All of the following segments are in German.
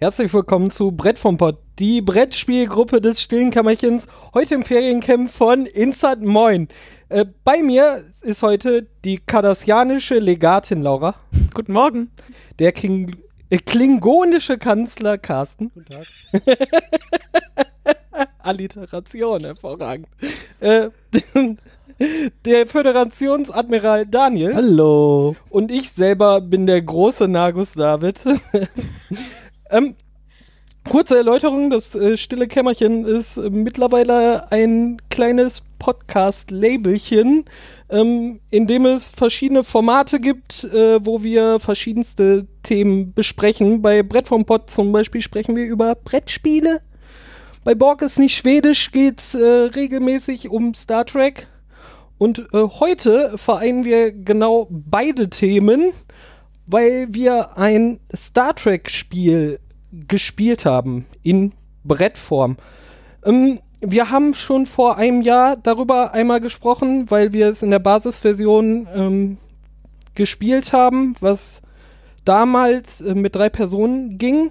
Herzlich willkommen zu Brett vom Pott, die Brettspielgruppe des stillen Kammerchens, heute im Feriencamp von Insert Moin. Äh, bei mir ist heute die kardassianische Legatin Laura. Guten Morgen. Der King, äh, klingonische Kanzler Carsten. Guten Tag. Alliteration, hervorragend. Äh, der Föderationsadmiral Daniel. Hallo. Und ich selber bin der große Nagus David. ähm, kurze Erläuterung, das äh, Stille Kämmerchen ist äh, mittlerweile ein kleines Podcast-Labelchen, ähm, in dem es verschiedene Formate gibt, äh, wo wir verschiedenste Themen besprechen. Bei Brett vom Pott zum Beispiel sprechen wir über Brettspiele. Bei Borg ist nicht schwedisch, geht es äh, regelmäßig um Star Trek. Und äh, heute vereinen wir genau beide Themen, weil wir ein Star Trek-Spiel gespielt haben in Brettform. Ähm, wir haben schon vor einem Jahr darüber einmal gesprochen, weil wir es in der Basisversion ähm, gespielt haben, was damals äh, mit drei Personen ging.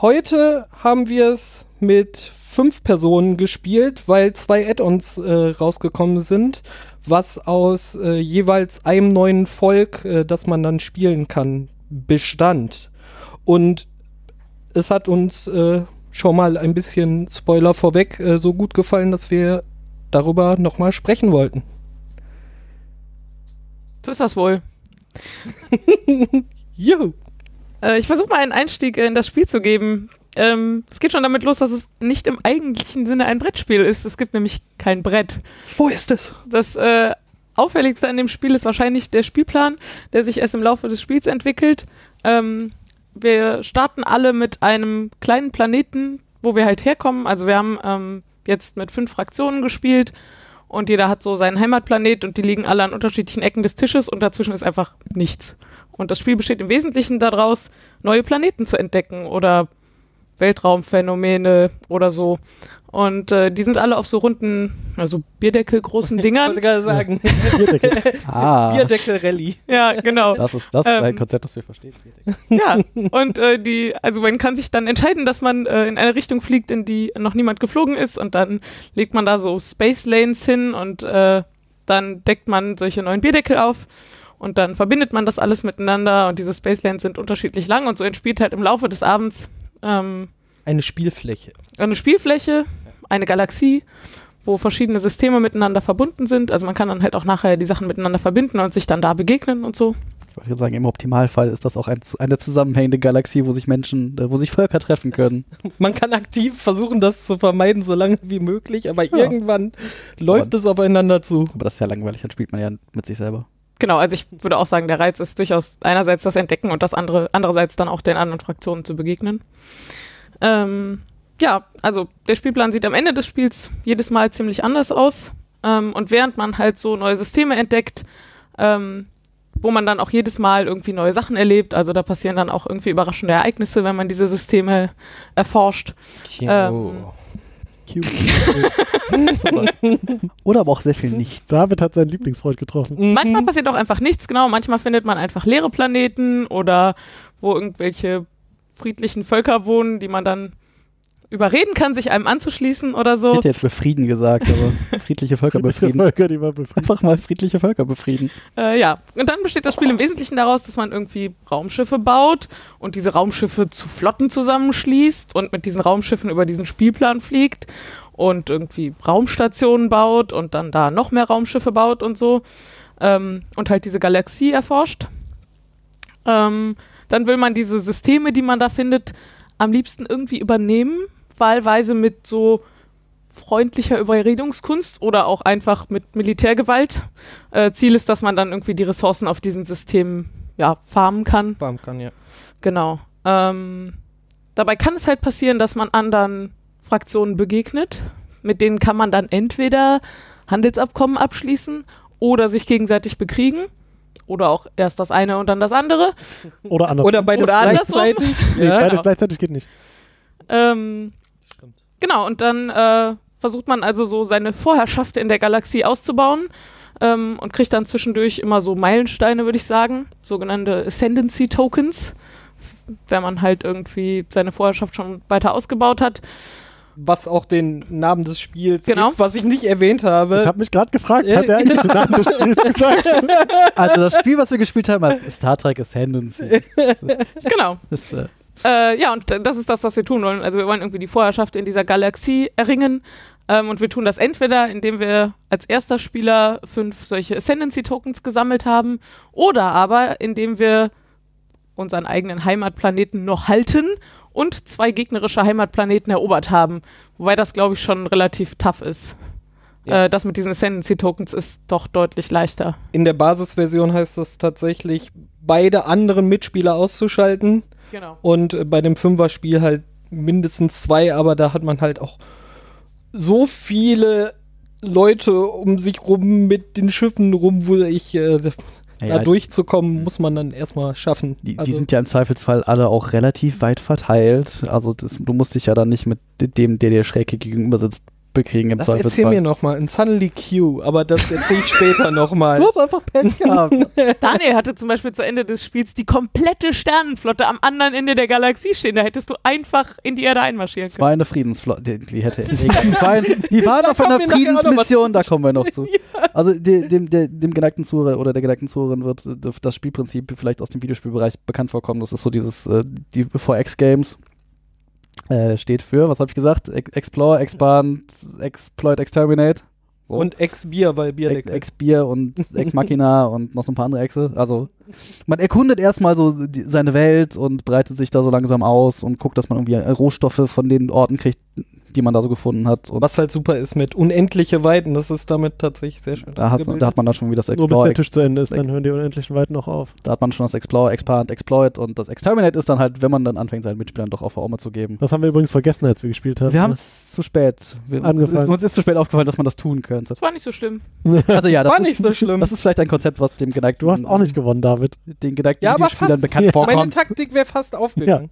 Heute haben wir es mit fünf Personen gespielt, weil zwei Add-ons äh, rausgekommen sind, was aus äh, jeweils einem neuen Volk, äh, das man dann spielen kann, bestand. Und es hat uns äh, schon mal ein bisschen Spoiler vorweg äh, so gut gefallen, dass wir darüber nochmal sprechen wollten. So ist das wohl. Juhu. Äh, ich versuche mal einen Einstieg in das Spiel zu geben. Ähm, es geht schon damit los, dass es nicht im eigentlichen Sinne ein Brettspiel ist. Es gibt nämlich kein Brett. Wo ist es? Das äh, Auffälligste an dem Spiel ist wahrscheinlich der Spielplan, der sich erst im Laufe des Spiels entwickelt. Ähm, wir starten alle mit einem kleinen Planeten, wo wir halt herkommen. Also wir haben ähm, jetzt mit fünf Fraktionen gespielt und jeder hat so seinen Heimatplanet und die liegen alle an unterschiedlichen Ecken des Tisches und dazwischen ist einfach nichts. Und das Spiel besteht im Wesentlichen daraus, neue Planeten zu entdecken oder Weltraumphänomene oder so. Und äh, die sind alle auf so runden, also Bierdeckel großen Dingern. Ich wollte gerade sagen. Bierdeckel. Ah, Bierdeckel-Rallye. Ja, genau. das ist das ist Ähm, ein Konzept, das wir verstehen. Ja, und äh, die, also man kann sich dann entscheiden, dass man äh, in eine Richtung fliegt, in die noch niemand geflogen ist und dann legt man da so Space Lanes hin und äh, dann deckt man solche neuen Bierdeckel auf und dann verbindet man das alles miteinander und diese Space Lanes sind unterschiedlich lang und so entspielt halt im Laufe des Abends ähm, Eine Spielfläche. eine Spielfläche, eine Galaxie, wo verschiedene Systeme miteinander verbunden sind. Also man kann dann halt auch nachher die Sachen miteinander verbinden und sich dann da begegnen und so. Ich wollte gerade sagen, im Optimalfall ist das auch ein, eine zusammenhängende Galaxie, wo sich Menschen, äh, wo sich Völker treffen können. Man kann aktiv versuchen, das zu vermeiden, so lange wie möglich, aber Ja. irgendwann läuft es aufeinander zu. Aber das ist ja langweilig, dann spielt man ja mit sich selber. Genau, also ich würde auch sagen, der Reiz ist durchaus einerseits das Entdecken und das andere, andererseits dann auch den anderen Fraktionen zu begegnen. Ähm, ja, also der Spielplan sieht am Ende des Spiels jedes Mal ziemlich anders aus. Ähm, und während man halt so neue Systeme entdeckt, ähm, wo man dann auch jedes Mal irgendwie neue Sachen erlebt, also da passieren dann auch irgendwie überraschende Ereignisse, wenn man diese Systeme erforscht. Ähm, Oder aber auch sehr viel nichts. David hat seinen Lieblingsfreund getroffen. Manchmal passiert auch einfach nichts, genau. Manchmal findet man einfach leere Planeten oder wo irgendwelche friedlichen Völker wohnen, die man dann überreden kann, sich einem anzuschließen oder Ich so. hätte jetzt befrieden gesagt, aber friedliche Völker befrieden. Völker, die man befriedigt. Einfach mal friedliche Völker befrieden. Äh, ja, und dann besteht das Spiel im Wesentlichen daraus, dass man irgendwie Raumschiffe baut und diese Raumschiffe zu Flotten zusammenschließt und mit diesen Raumschiffen über diesen Spielplan fliegt und irgendwie Raumstationen baut und dann da noch mehr Raumschiffe baut und so ähm, und halt diese Galaxie erforscht. Ähm, dann will man diese Systeme, die man da findet, am liebsten irgendwie übernehmen, wahlweise mit so freundlicher Überredungskunst oder auch einfach mit Militärgewalt. Äh, Ziel ist, dass man dann irgendwie die Ressourcen auf diesen Systemen ja, farmen kann. Warm kann, ja. Genau. Ähm, dabei kann es halt passieren, dass man anderen Fraktionen begegnet. Mit denen kann man dann entweder Handelsabkommen abschließen oder sich gegenseitig bekriegen. Oder auch erst das eine und dann das andere. Oder anders. Oder beides Oder andersrum. gleichzeitig. nee, ja. beides genau. gleichzeitig geht nicht. Ähm, genau, und dann äh, versucht man also so seine Vorherrschaft in der Galaxie auszubauen ähm, und kriegt dann zwischendurch immer so Meilensteine, würde ich sagen, sogenannte Ascendancy Tokens. wenn man halt irgendwie seine Vorherrschaft schon weiter ausgebaut hat. Was auch den Namen des Spiels Genau. gibt, was ich nicht erwähnt habe. Ich habe mich gerade gefragt, hat er eigentlich den Namen des Spiels gesagt? Also das Spiel, was wir gespielt haben, heißt Star Trek Ascendancy. Genau. Das, äh, Äh, ja, und das ist das, was wir tun wollen. Also wir wollen irgendwie die Vorherrschaft in dieser Galaxie erringen. Ähm, und wir tun das entweder, indem wir als erster Spieler fünf solche Ascendancy-Tokens gesammelt haben, oder aber indem wir unseren eigenen Heimatplaneten noch halten und zwei gegnerische Heimatplaneten erobert haben. Wobei das, glaube ich, schon relativ tough ist. Ja. Äh, das mit diesen Ascendancy-Tokens ist doch deutlich leichter. In der Basisversion heißt das tatsächlich, beide anderen Mitspieler auszuschalten Genau. und äh, bei dem Fünfer-Spiel halt mindestens zwei, aber da hat man halt auch so viele Leute um sich rum mit den Schiffen rum, wo ich äh, da ja, durchzukommen, muss man dann erstmal schaffen. die, die Also, sind ja im Zweifelsfall alle auch relativ weit verteilt. Also das, du musst dich ja dann nicht mit dem, der dir schräg gegenüber sitzt, bekriegen im das erzähl Zweifelsfall. mir nochmal, ein Suddenly Q, aber das erzähl ich später nochmal. Du hast einfach Pech gehabt. Daniel hatte zum Beispiel zu Ende des Spiels die komplette Sternenflotte am anderen Ende der Galaxie stehen. Da hättest du einfach in die Erde einmarschieren Es können. war eine Friedensflotte. Die, wie hätte war, die waren auf einer Friedensmission, da kommen wir noch zu. Also die, dem, der, dem geneigten Zuhörer oder der geneigten Zuhörerin wird äh, das Spielprinzip vielleicht aus dem Videospielbereich bekannt vorkommen. Das ist so dieses, äh, die 4X Games äh, steht für, was habe ich gesagt? Ex Explore, Expand, Exploit, Exterminate. So. Und Ex-Bier, weil Bier lecker. Ex-Bier und Ex-Machina und noch so ein paar andere Exe. Also man erkundet erstmal so die, seine Welt und breitet sich da so langsam aus und guckt, dass man irgendwie Rohstoffe von den Orten kriegt, die man da so gefunden hat. Und Was halt super ist mit unendliche Weiten, das ist damit tatsächlich sehr schön. da, da hat man dann schon wie das Nur bis Explore, der Tisch zu Ende ist, dann hören die unendlichen Weiten noch auf. da hat man schon das Explore, Expand, Exploit und das Exterminate ist dann halt, wenn man dann anfängt, seinen Mitspielern doch auf Aume zu geben. Das haben wir übrigens vergessen, als wir gespielt haben. Wir haben es zu spät. Wir, uns, ist, uns ist zu spät aufgefallen, dass man das tun könnte. Das war nicht so schlimm. Also ja, das War ist, nicht so schlimm. Das ist vielleicht ein Konzept, was dem geneigten, Du hast auch nicht gewonnen, David. den geneigten Ja, aber Videospielern fast. bekannt Ja. vorkommt. Meine Taktik wäre fast aufgegangen. Ja,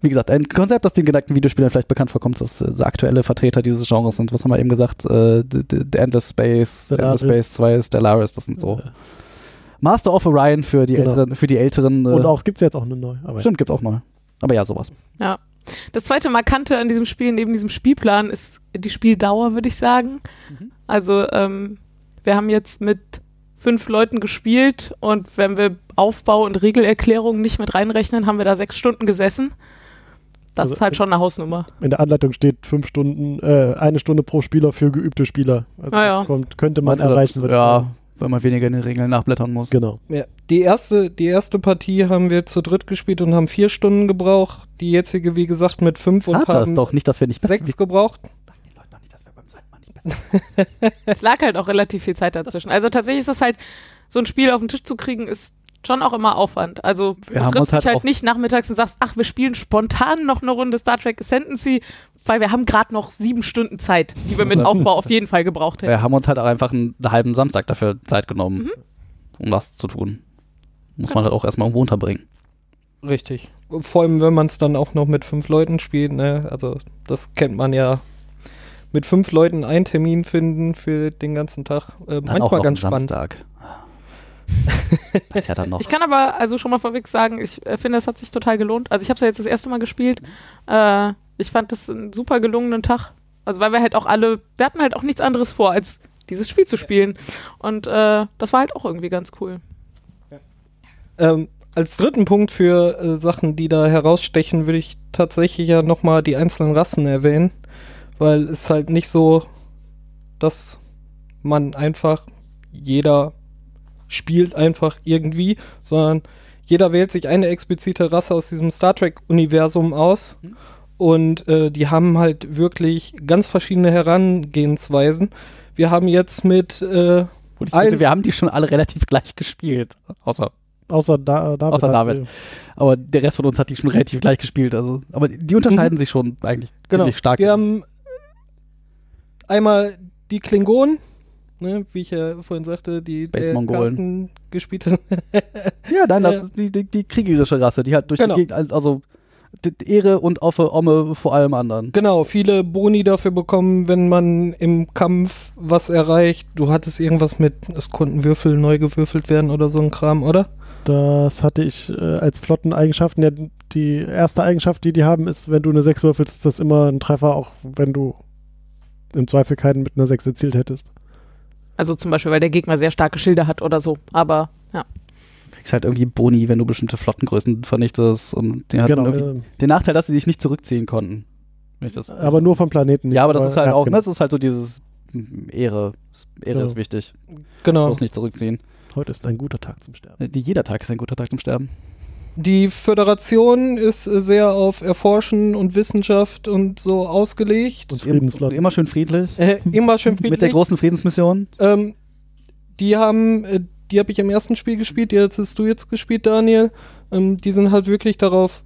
wie gesagt, ein Konzept, das den geneigten Videospielern vielleicht bekannt vorkommt, dass äh, aktuelle Vertreter dieses Genres sind. Was haben wir eben gesagt? Äh, the, the, the Endless Space, Stellaris. Endless Space 2, Stellaris, das sind so. Master of Orion für die Genau. älteren, für die älteren. Äh, Und auch gibt es jetzt auch eine neue. Aber stimmt, gibt's auch neu. Aber ja, sowas. Das zweite Markante an diesem Spiel, neben diesem Spielplan, ist die Spieldauer, würde ich sagen. Mhm. Also, ähm, wir haben jetzt mit fünf Leuten gespielt und wenn wir Aufbau und Regelerklärung nicht mit reinrechnen, haben wir da sechs Stunden gesessen. Das Also, ist halt schon eine Hausnummer. in der Anleitung steht fünf Stunden, äh, eine Stunde pro Spieler für geübte Spieler. Also Ah ja. das kommt, könnte man erreichen. das- Ja, sagen. weil man weniger in den Regeln nachblättern muss. Genau. Ja, die erste, die erste Partie haben wir zu dritt gespielt und haben vier Stunden gebraucht. Die jetzige, wie gesagt, mit fünf und Hat das haben doch nicht, dass wir nicht besser sechs gebraucht. Sag den Leuten doch nicht, dass wir beim zweiten Mal nicht besser Es lag halt auch relativ viel Zeit dazwischen. Also tatsächlich ist das halt, so ein Spiel auf den Tisch zu kriegen, ist schon auch immer Aufwand. Also Wir du haben triffst uns halt dich halt auf- nicht nachmittags und sagst, ach, wir spielen spontan noch eine Runde Star Trek Ascendancy, weil wir haben gerade noch sieben Stunden Zeit, die wir mit Aufbau auf jeden Fall gebraucht hätten. Wir haben uns halt auch einfach einen, halben Samstag dafür Zeit genommen, Mhm. um das zu tun. Muss man halt auch erstmal irgendwo unterbringen. Richtig. Vor allem, wenn man es dann auch noch mit fünf Leuten spielt, ne? Also, das kennt man ja. Mit fünf Leuten einen Termin finden für den ganzen Tag. Äh, Dann manchmal auch noch ganz spannend. Samstag. Das ist ja dann noch. Ich kann aber also schon mal vorweg sagen, ich äh, finde, es hat sich total gelohnt. Also ich habe es ja jetzt das erste Mal gespielt. Äh, ich fand das einen super gelungenen Tag. Also weil wir halt auch alle, wir hatten halt auch nichts anderes vor, als dieses Spiel zu spielen. Und äh, das war halt auch irgendwie ganz cool. Ähm, als dritten Punkt für äh, Sachen, die da herausstechen, würde ich tatsächlich ja nochmal die einzelnen Rassen erwähnen. Weil es halt nicht so, dass man einfach jeder spielt einfach irgendwie, sondern jeder wählt sich eine explizite Rasse aus diesem Star Trek-Universum aus. Mhm. Und äh, die haben halt wirklich ganz verschiedene Herangehensweisen. Wir haben jetzt mit äh, Und ich ein- finde, wir haben die schon alle relativ gleich gespielt. Außer, Außer da, David. Außer David. aber der Rest von uns hat die schon relativ gleich gespielt. Also, aber die unterscheiden sich schon eigentlich Genau. ziemlich stark. Wir haben einmal die Klingonen, ne, wie ich ja vorhin sagte, die Space der Mongolen. Gespielt hat. ja, nein, das Ja. ist die, die, die kriegerische Rasse, die halt durch Genau. die Gegend, also Ehre und Offe, Omme vor allem anderen. genau, viele Boni dafür bekommen, wenn man im Kampf was erreicht. Du hattest irgendwas mit, es konnten Würfel neu gewürfelt werden oder so ein Kram, oder? Das hatte ich äh, als Flotteneigenschaften. Ja, die erste Eigenschaft, die die haben, ist, wenn du eine 6 würfelst, ist das immer ein Treffer, auch wenn du im Zweifel keinen mit einer 6 erzielt hättest. Also zum Beispiel, weil der Gegner sehr starke Schilder hat oder so. Aber ja. Du kriegst halt irgendwie Boni, wenn du bestimmte Flottengrößen vernichtest. Und die hatten Genau. irgendwie äh, den Nachteil, dass sie sich nicht zurückziehen konnten. Wenn ich das aber nur vom Planeten. nicht. ja, aber das ist halt ja, auch, genau. das ist halt so dieses mm, Ehre. Ehre Ja. ist wichtig. Genau. Bloß nicht zurückziehen. Heute ist ein guter Tag zum Sterben. Äh, Jeder Tag ist ein guter Tag zum Sterben. Die Föderation ist äh, sehr auf Erforschen und Wissenschaft und so ausgelegt. Und Friedensflotten. Immer schön friedlich. Äh, immer schön friedlich. Mit der großen Friedensmission. Ähm, die haben, äh, die habe ich im ersten Spiel gespielt, die hast du jetzt gespielt, Daniel. Ähm, die sind halt wirklich darauf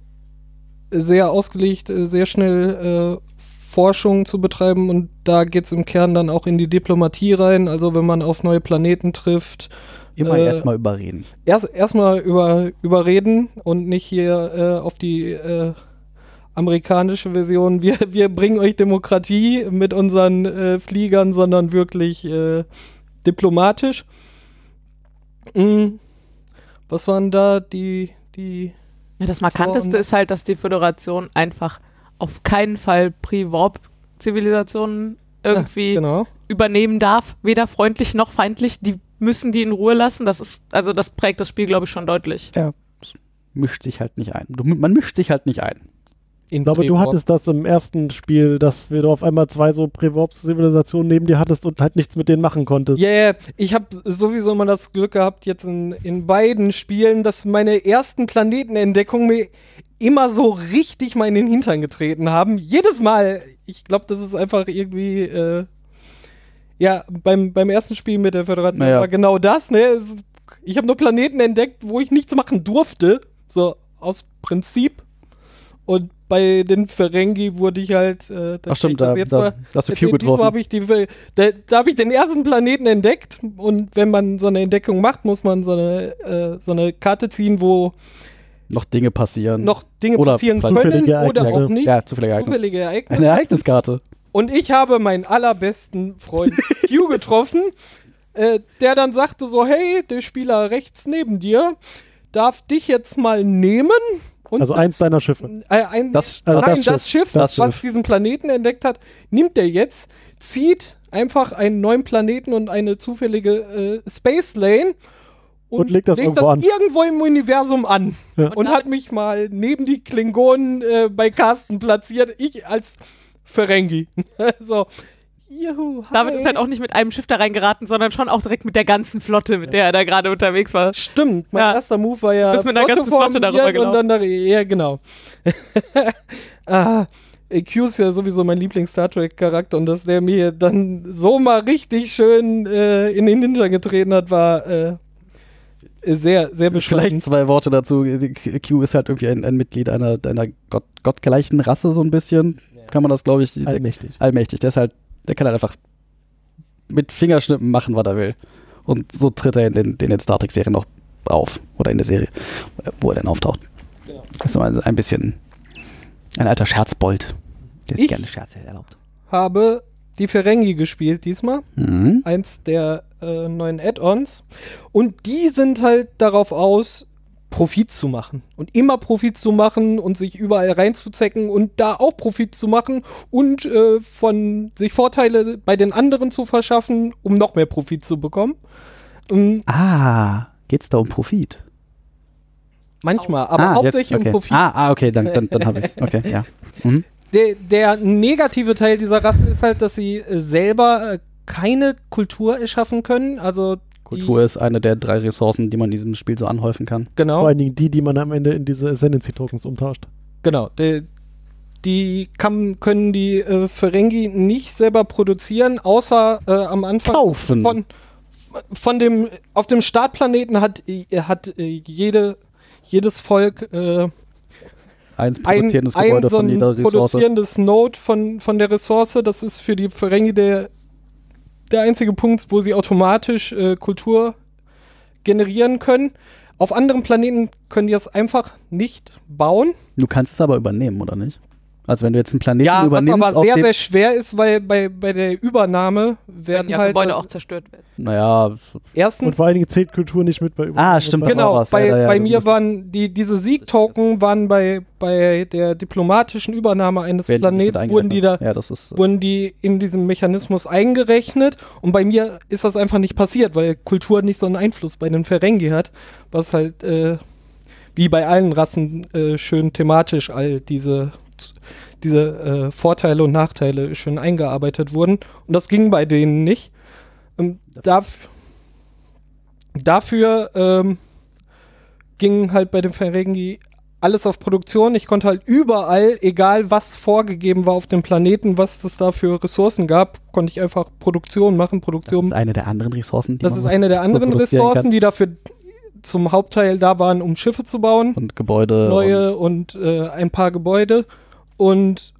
sehr ausgelegt, äh, sehr schnell äh, Forschung zu betreiben und da geht es im Kern dann auch in die Diplomatie rein. Also wenn man auf neue Planeten trifft, Immer Äh, erstmal überreden. erst erstmal über, überreden und nicht hier äh, auf die äh, amerikanische Version, wir, wir bringen euch Demokratie mit unseren äh, Fliegern, sondern wirklich äh, diplomatisch. Mm, was waren da die, die ja das Markanteste ist halt, dass die Föderation einfach auf keinen Fall Pre-Warp-Zivilisationen irgendwie genau. übernehmen darf. Weder freundlich noch feindlich. Die müssen die in Ruhe lassen. Das ist, also das prägt das Spiel, glaube ich, schon deutlich. Mischt sich halt nicht ein. Du, man mischt sich halt nicht ein. Ich glaube, du hattest das im ersten Spiel, dass wir auf einmal zwei so Prävorps-Zivilisationen neben dir hattest und halt nichts mit denen machen konntest. Ja, yeah, ich habe sowieso immer das Glück gehabt, jetzt in, in beiden Spielen, dass meine ersten Planetenentdeckungen mir immer so richtig mal in den Hintern getreten haben. Jedes Mal. Ich glaube, das ist einfach irgendwie. Äh, ja, beim, beim ersten Spiel mit der Föderation Naja. war genau das. Ne? Ich habe nur Planeten entdeckt, wo ich nichts machen durfte. So aus Prinzip. Und bei den Ferengi wurde ich halt. Äh, Ach stimmt, das da, jetzt da, mal- da hast du Q getroffen. Hab ich die, da da habe ich den ersten Planeten entdeckt und wenn man so eine Entdeckung macht, muss man so eine, äh, so eine Karte ziehen, wo Noch Dinge passieren. noch Dinge Oder passieren können oder Ereignisse. auch nicht. Ja, zufällige Ereignis. Zufällige Ereignisse. Eine Ereigniskarte. Und ich habe meinen allerbesten Freund Hugh getroffen, äh, der dann sagte so, hey, der Spieler rechts neben dir darf dich jetzt mal nehmen. Und Also eins deiner Schiffe. äh, ein, Das- nein, also das, das Schiff, Schiff, das was Schiff. diesen Planeten entdeckt hat, nimmt er jetzt, zieht einfach einen neuen Planeten und eine zufällige äh, Space Lane Und legt das irgendwo an. irgendwo im Universum an. Ja. Und, hat mich mal neben die Klingonen äh, bei Carsten platziert. Ich als Ferengi. so. Juhu, David ist halt auch nicht mit einem Schiff da reingeraten, sondern schon auch direkt mit der ganzen Flotte, mit der er da gerade unterwegs war. Stimmt, mein Ja. erster Move war ja Bist mit einer ganzen Flotte darüber und gelaufen. dann da, Ja, genau. ah, Q ist ja sowieso mein Lieblings-Star Trek-Charakter und dass der mir dann so mal richtig schön äh, in den Hintern getreten hat, war äh, sehr, sehr bescheuert. Vielleicht zwei Worte dazu. Q ist halt irgendwie ein, ein Mitglied einer, einer Gott, gottgleichen Rasse, so ein bisschen. Kann man das, glaube ich. der- Allmächtig. allmächtig. Der ist halt, der kann halt einfach mit Fingerschnippen machen, was er will. Und so tritt er in den, in den Star Trek-Serien noch auf. Oder in der Serie, wo er dann auftaucht. Genau. Das ist so ein, ein bisschen ein alter Scherzbold, der sich Ich- gerne Scherze erlaubt. habe die Ferengi gespielt diesmal. Mhm. eins der äh, neuen Add-ons. Und die sind halt darauf aus, Profit zu machen. Und immer Profit zu machen und sich überall reinzuzecken und da auch Profit zu machen und äh, von sich Vorteile bei den anderen zu verschaffen, um noch mehr Profit zu bekommen. Ähm, Ah, geht's da um Profit? manchmal, aber ah, hauptsächlich jetzt, okay. um Profit. Ah, ah, okay, dann, dann, dann habe ich's. Okay, ja. Mhm. Der, der negative Teil dieser Rasse ist halt, dass sie äh, selber äh, keine Kultur erschaffen können. Also Kultur ist eine der drei Ressourcen, die man in diesem Spiel so anhäufen kann. genau. Vor allen Dingen die, die man am Ende in diese Ascendancy-Tokens umtauscht. Genau, die, die kann, können die äh, Ferengi nicht selber produzieren, außer äh, am Anfang Kaufen. von, von dem, auf dem Startplaneten hat, äh, hat äh, jede, jedes Volk äh, Eins ein, produzierendes ein Gebäude so von ein jeder Ressource. produzierendes Node von, von der Ressource. Das ist für die Ferengi der, der einzige Punkt, wo sie automatisch äh, Kultur generieren können. Auf anderen Planeten können die das einfach nicht bauen. Du kannst es aber übernehmen, oder nicht? Also wenn du jetzt einen Planeten Ja, was übernimmst, aber auf sehr, sehr schwer ist, weil bei, bei der Übernahme werden ja halt Gebäude auch zerstört werden. naja, Und erstens vor allen Dingen zählt Kultur nicht mit bei Ah, stimmt, Bei, Genau, was, bei, ja, ja, bei mir waren die, diese Sieg-Token waren bei, bei der diplomatischen Übernahme eines Planeten, wurden die da. Ja, das ist. wurden die in diesem Mechanismus eingerechnet und bei mir ist das einfach nicht passiert, weil Kultur nicht so einen Einfluss bei den Ferengi hat, was halt äh, wie bei allen Rassen äh, schön thematisch all diese diese äh, Vorteile und Nachteile schön eingearbeitet wurden und das ging bei denen nicht. Ähm, darf, dafür ähm, ging halt bei den Ferengi alles auf Produktion. Ich konnte halt überall, egal was vorgegeben war auf dem Planeten, was es da für Ressourcen gab, konnte ich einfach Produktion machen. das Produktion. ist eine der anderen Ressourcen, die Das ist so- eine der anderen produzieren Ressourcen, kann. die dafür zum Hauptteil da waren, um Schiffe zu bauen. und Gebäude. Neue Und und, äh, ein paar Gebäude. Und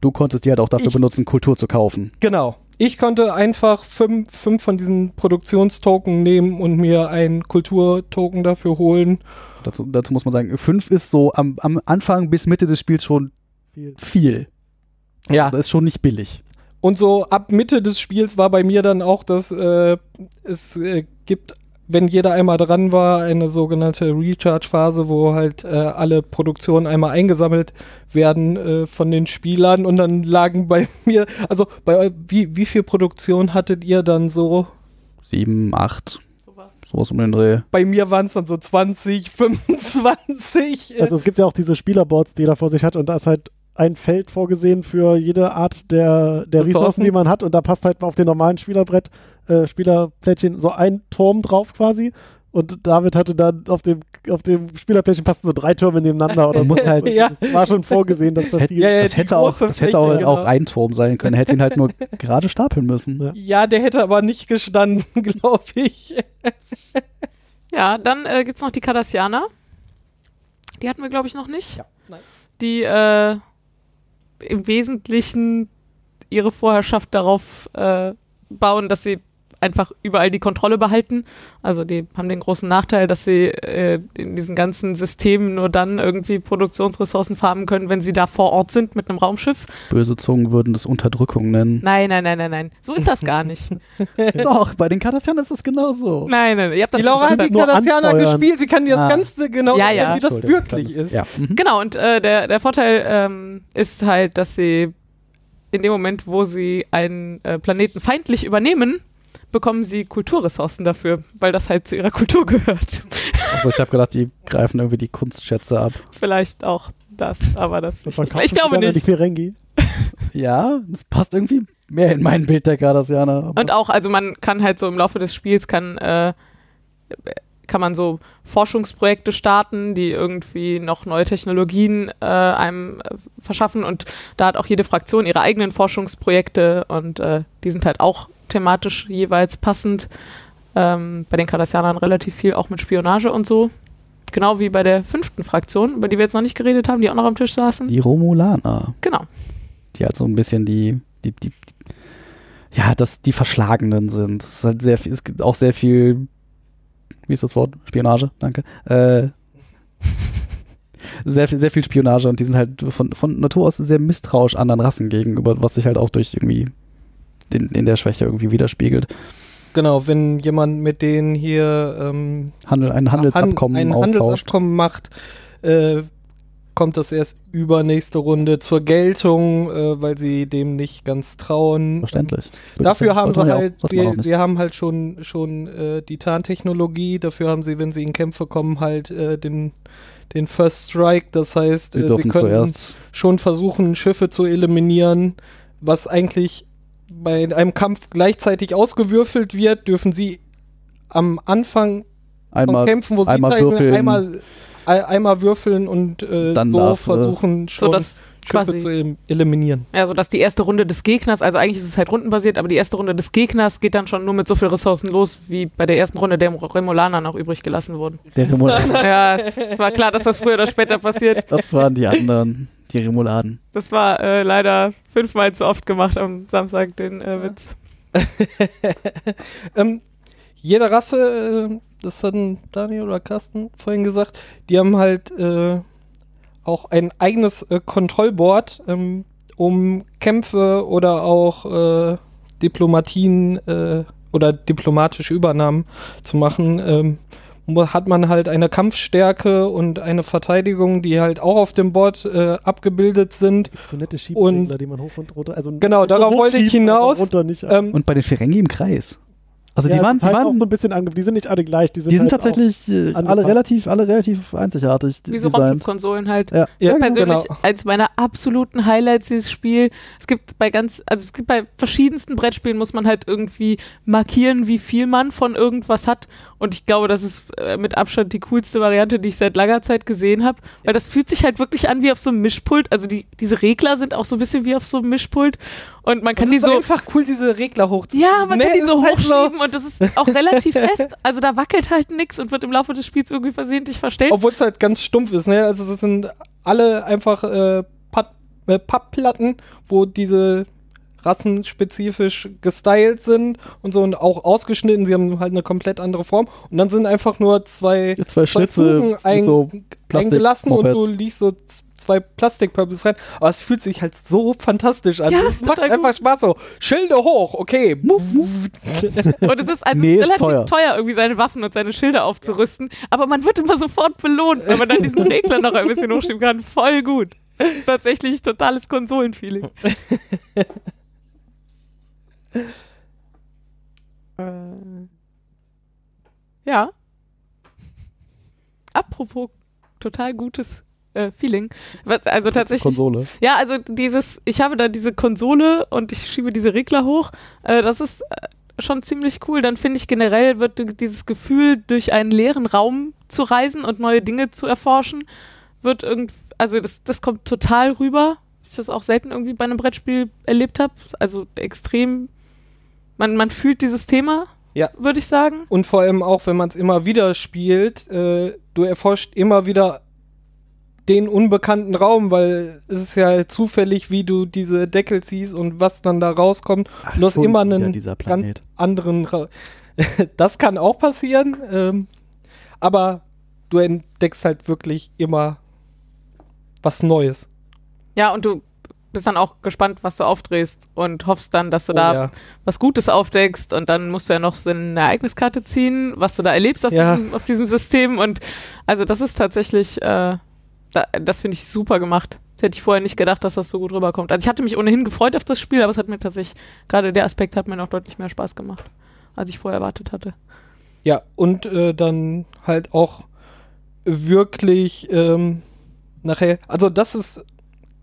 du konntest die halt auch dafür Ich- benutzen, Kultur zu kaufen. genau. Ich konnte einfach fünf, fünf von diesen Produktionstoken nehmen und mir einen Kulturtoken dafür holen. Dazu, dazu muss man sagen, 5 ist so am, am Anfang bis Mitte des Spiels schon viel. viel. Ja. Das ist schon nicht billig. Und so ab Mitte des Spiels war bei mir dann auch, dass äh, es äh, gibt, wenn jeder einmal dran war, eine sogenannte Recharge-Phase, wo halt äh, alle Produktionen einmal eingesammelt werden äh, von den Spielern und dann lagen bei mir, also bei wie, wie viel Produktion hattet ihr dann so? 7, 8, Sowas. sowas um den Dreh. Bei mir waren es dann so 20, 25. äh, Also es gibt ja auch diese Spielerboards, die jeder vor sich hat und da ist halt ein Feld vorgesehen für jede Art der, der Ressourcen. Ressourcen, die man hat und da passt halt auf den normalen Spielerbrett, äh, Spielerplättchen so ein Turm drauf quasi und David hatte dann auf dem, auf dem Spielerplättchen passten so drei Türme nebeneinander oder so. halt- Ja. Das war schon vorgesehen, dass das hätte- viel Ja, ja, das hätte auch, das hätte auch, Fläche, auch genau. ein Turm sein können. Hätte ihn halt nur gerade stapeln müssen. Ja. ja, der hätte aber nicht gestanden, glaube ich. Ja, dann äh, gibt es noch die Cardassianer. Die hatten wir, glaube ich, noch nicht. Ja. Nein. Die äh, im Wesentlichen ihre Vorherrschaft darauf äh, bauen, dass sie einfach überall die Kontrolle behalten. Also die haben den großen Nachteil, dass sie äh, in diesen ganzen Systemen nur dann irgendwie Produktionsressourcen farmen können, wenn sie da vor Ort sind mit einem Raumschiff. Böse Zungen würden das Unterdrückung nennen. Nein, nein, nein, nein, nein. So ist das gar nicht. Doch, bei den Kardassianern ist es genauso. Nein, nein, ihr habt das Die Laura hat die anfeuern. gespielt, sie kann dir das Ah. Ganze genau Ja, ja. wie das wirklich das- ist. Ja. Mhm. Genau, und äh, der, der Vorteil ähm, ist halt, dass sie in dem Moment, wo sie einen äh, Planeten feindlich übernehmen, bekommen sie Kulturressourcen dafür, weil das halt zu ihrer Kultur gehört. Also ich habe gedacht, die greifen irgendwie die Kunstschätze ab. Vielleicht auch das, aber das Das nicht. Ich glaube nicht. Ferengi. Ja, das passt irgendwie mehr in mein Bild der Kardassianer. aber- Und auch, also man kann halt so im Laufe des Spiels kann, äh, kann man so Forschungsprojekte starten, die irgendwie noch neue Technologien äh, einem äh, verschaffen und da hat auch jede Fraktion ihre eigenen Forschungsprojekte und äh, die sind halt auch thematisch jeweils passend. Ähm, bei den Cardassianern relativ viel auch mit Spionage und so. Genau wie bei der fünften Fraktion, über die wir jetzt noch nicht geredet haben, die auch noch am Tisch saßen. die Romulaner, Genau. die halt so ein bisschen die, die, die, die ja, dass die Verschlagenen sind. Es ist halt sehr viel, es gibt auch sehr viel, wie ist das Wort? Spionage, danke. Äh, sehr viel, sehr viel Spionage und die sind halt von, von Natur aus sehr misstrauisch anderen Rassen gegenüber, was sich halt auch durch irgendwie in, in der Schwäche irgendwie widerspiegelt. Genau, wenn jemand mit denen hier ähm, Handel, ein Handelsabkommen ein austauscht. Handelsabkommen macht, äh, kommt das erst übernächste Runde zur Geltung, äh, weil sie dem nicht ganz trauen. Verständlich. Dafür haben sie halt, sie, sie haben halt schon, schon äh, die Tarntechnologie, dafür haben sie, wenn sie in Kämpfe kommen, halt äh, den, den First Strike, das heißt, Sie äh, sie dürfen können zuerst schon versuchen, Schiffe zu eliminieren, was eigentlich bei einem Kampf gleichzeitig ausgewürfelt wird, dürfen sie am Anfang von einmal Kämpfen, wo sie einmal würfeln. einmal, ein- einmal würfeln und äh, Dann so darf, äh, versuchen, So schon dass Quasi zu elim- eliminieren. Ja, so dass die erste Runde des Gegners, also eigentlich ist es halt rundenbasiert, aber die erste Runde des Gegners geht dann schon nur mit so viel Ressourcen los, wie bei der ersten Runde der Remolaner noch übrig gelassen wurden. der Remuladen. ja, es war klar, dass das früher oder später passiert. Das waren die anderen, die Remuladen. Das war äh, leider fünfmal zu oft gemacht am Samstag, den äh, Witz. ähm, jede Rasse, äh, das hatten Daniel oder Carsten vorhin gesagt, die haben halt äh, auch ein eigenes äh, Kontrollboard, ähm, um Kämpfe oder auch äh, Diplomatien äh, oder diplomatische Übernahmen zu machen. Ähm, hat man halt eine Kampfstärke und eine Verteidigung, die halt auch auf dem Board äh, abgebildet sind. So nette Und- Schiebregler, die man hoch und runter. Also Genau, darauf wollte ich hinaus. Nicht. Ähm, Und bei den Ferengi im Kreis. Also ja, die waren, das die waren, so ein bisschen ange die sind nicht alle gleich. Die sind, die sind halt tatsächlich äh, alle relativ, alle relativ einzigartig Wie so. Raumschiffkonsolen halt. Ja, Ja, ja, persönlich genau. eins meiner absoluten Highlights dieses Spiel. Es gibt bei ganz, also es gibt bei verschiedensten Brettspielen muss man halt irgendwie markieren, wie viel man von irgendwas hat. Und ich glaube, das ist äh, mit Abstand die coolste Variante, die ich seit langer Zeit gesehen habe. Weil das fühlt sich halt wirklich an wie auf so einem Mischpult. Also die, diese Regler sind auch so ein bisschen wie auf so einem Mischpult. Und man kann Und die es ist so. einfach cool, diese Regler hochzuziehen. Ja, man kann Nee, die so es ist halt so- hochschieben und das ist auch relativ fest. Also da wackelt halt nichts und wird im Laufe des Spiels irgendwie versehentlich verstellt. Obwohl es halt ganz stumpf ist, ne? Also es sind alle einfach äh, äh, Pappplatten, wo diese Rassen spezifisch gestylt sind und so und auch ausgeschnitten. Sie haben halt eine komplett andere Form. Und dann sind einfach nur zwei, Zwei Schnitze Fugen mit ein, so eingelassen und du liegst so zwei Plastikpöppels rein. Aber es fühlt sich halt so fantastisch an. Ja, es ist macht einfach Spaß so. Schilde hoch, okay. Muff, muff. Und es ist also Nee, ist relativ teuer. teuer. irgendwie seine Waffen und seine Schilder aufzurüsten. Aber man wird immer sofort belohnt, wenn man dann diesen Regler noch ein bisschen hochschieben kann. Voll gut. Ist tatsächlich totales Konsolenfeeling. äh, ja. Apropos total gutes äh, Feeling. Also tatsächlich. Konsole. Ja, also dieses, ich habe da diese Konsole und ich schiebe diese Regler hoch. Äh, das ist äh, schon ziemlich cool. Dann finde ich generell wird dieses Gefühl, durch einen leeren Raum zu reisen und neue Dinge zu erforschen, wird irgendwie, also das, das kommt total rüber. Ich das auch selten irgendwie bei einem Brettspiel erlebt habe. Also extrem, man, man fühlt dieses Thema, Ja. würde ich sagen. Und vor allem auch, wenn man es immer wieder spielt, äh, du erforscht immer wieder den unbekannten Raum, weil es ist ja zufällig, wie du diese Deckel ziehst und was dann da rauskommt. Ach, du hast immer einen dieser ganz anderen Raum. das kann auch passieren, ähm, aber du entdeckst halt wirklich immer was Neues. Ja, und du bist dann auch gespannt, was du aufdrehst und hoffst dann, dass du Oh da ja. was Gutes aufdeckst und dann musst du ja noch so eine Ereigniskarte ziehen, was du da erlebst auf, Ja. diesem, auf diesem System und also das ist tatsächlich, äh, da, das finde ich super gemacht. Das hätte ich vorher nicht gedacht, dass das so gut rüberkommt. Also ich hatte mich ohnehin gefreut auf das Spiel, aber es hat mir tatsächlich, gerade der Aspekt hat mir noch deutlich mehr Spaß gemacht, als ich vorher erwartet hatte. Ja, und äh, dann halt auch wirklich ähm, nachher, also das ist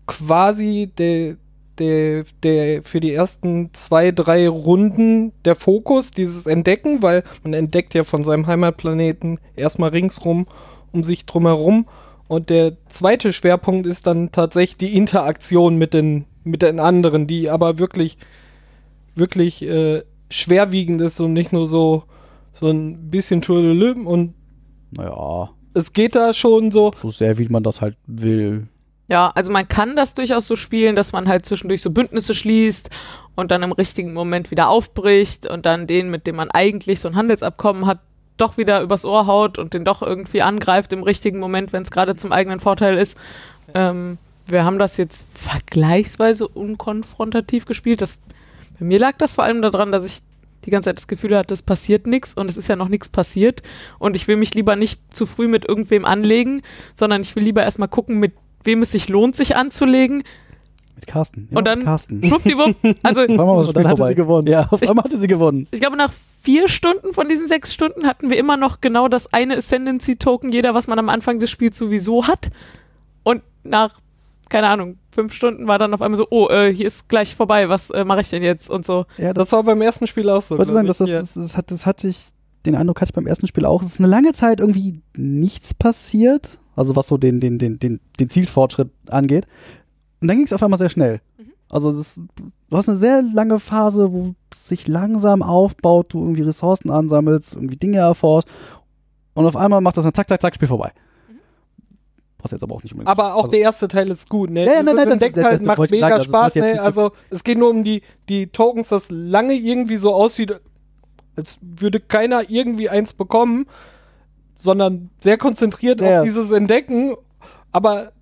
quasi der, der, der für die ersten zwei, drei Runden der Fokus, dieses Entdecken, weil man entdeckt ja von seinem Heimatplaneten erstmal ringsrum um sich drumherum. Und der zweite Schwerpunkt ist dann tatsächlich die Interaktion mit den, mit den anderen, die aber wirklich, wirklich äh, schwerwiegend ist und nicht nur so, so ein bisschen Trülülüm und Naja, es geht da schon so. so sehr wie man das halt will. Ja, also man kann das durchaus so spielen, dass man halt zwischendurch so Bündnisse schließt und dann im richtigen Moment wieder aufbricht und dann den, mit dem man eigentlich so ein Handelsabkommen hat, doch wieder übers Ohr haut und den doch irgendwie angreift im richtigen Moment, wenn es gerade zum eigenen Vorteil ist. Ähm, wir haben das jetzt vergleichsweise unkonfrontativ gespielt. Das, bei mir lag das vor allem daran, dass ich die ganze Zeit das Gefühl hatte, es passiert nichts und es ist ja noch nichts passiert und ich will mich lieber nicht zu früh mit irgendwem anlegen, sondern ich will lieber erstmal gucken, mit wem es sich lohnt, sich anzulegen. Mit Carsten. Immer Und dann- mit Carsten. Schwuppdiwupp. Also Auf einmal Und dann Spiel hatte vorbei. sie gewonnen. Ja, auf Ich- einmal hatte sie gewonnen. ich glaube, nach vier Stunden von diesen sechs Stunden hatten wir immer noch genau das eine Ascendancy-Token, jeder, was man am Anfang des Spiels sowieso hat. Und nach, keine Ahnung, fünf Stunden war dann auf einmal so, oh, äh, hier ist gleich vorbei, was äh, mache ich denn jetzt? Und so. Ja, das Das war beim ersten Spiel auch so. wollte sagen, das, das, das, das, hat, das hatte ich, den Eindruck hatte ich beim ersten Spiel auch. Es ist eine lange Zeit irgendwie nichts passiert. Also was so den, den, den, den, den Zielfortschritt angeht. Und dann ging es auf einmal sehr schnell. Mhm. Also es ist, du hast eine sehr lange Phase, wo es sich langsam aufbaut, du irgendwie Ressourcen ansammelst, irgendwie Dinge erforscht. Und auf einmal macht das dann zack, zack, zack, Spiel vorbei. Brauchst jetzt aber auch nicht unbedingt. Aber auch Also- der erste Teil ist gut, ne? Ja, ja, nein, nein, das- das- halt das macht mega sagen, also Spaß, jetzt ne? Also es geht nur um die, die Tokens, das lange irgendwie so aussieht, als würde keiner irgendwie eins bekommen, sondern sehr konzentriert Ja, auf dieses Entdecken. Aber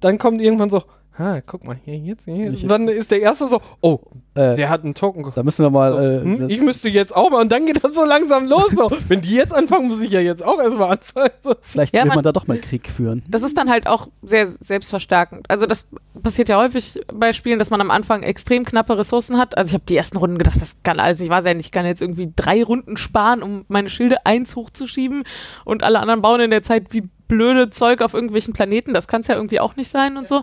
dann kommt irgendwann so, ah, guck mal, hier, jetzt, hier. Und dann ist der erste so, oh, Äh, der hat einen Token. da müssen wir mal. So, Äh, hm, ich müsste jetzt auch mal. Und dann geht das so langsam los. So. Wenn die jetzt anfangen, muss ich ja jetzt auch erstmal anfangen. So. vielleicht Ja, will man- man da doch mal Krieg führen. Das ist dann halt auch sehr selbstverstärkend. Also das passiert ja häufig bei Spielen, dass man am Anfang extrem knappe Ressourcen hat. Also ich habe die ersten Runden gedacht, das kann alles nicht wahr sein. Ich kann jetzt irgendwie drei Runden sparen, um meine Schilde eins hochzuschieben und alle anderen bauen in der Zeit wie blöde Zeug auf irgendwelchen Planeten. Das kann es ja irgendwie auch nicht sein und so.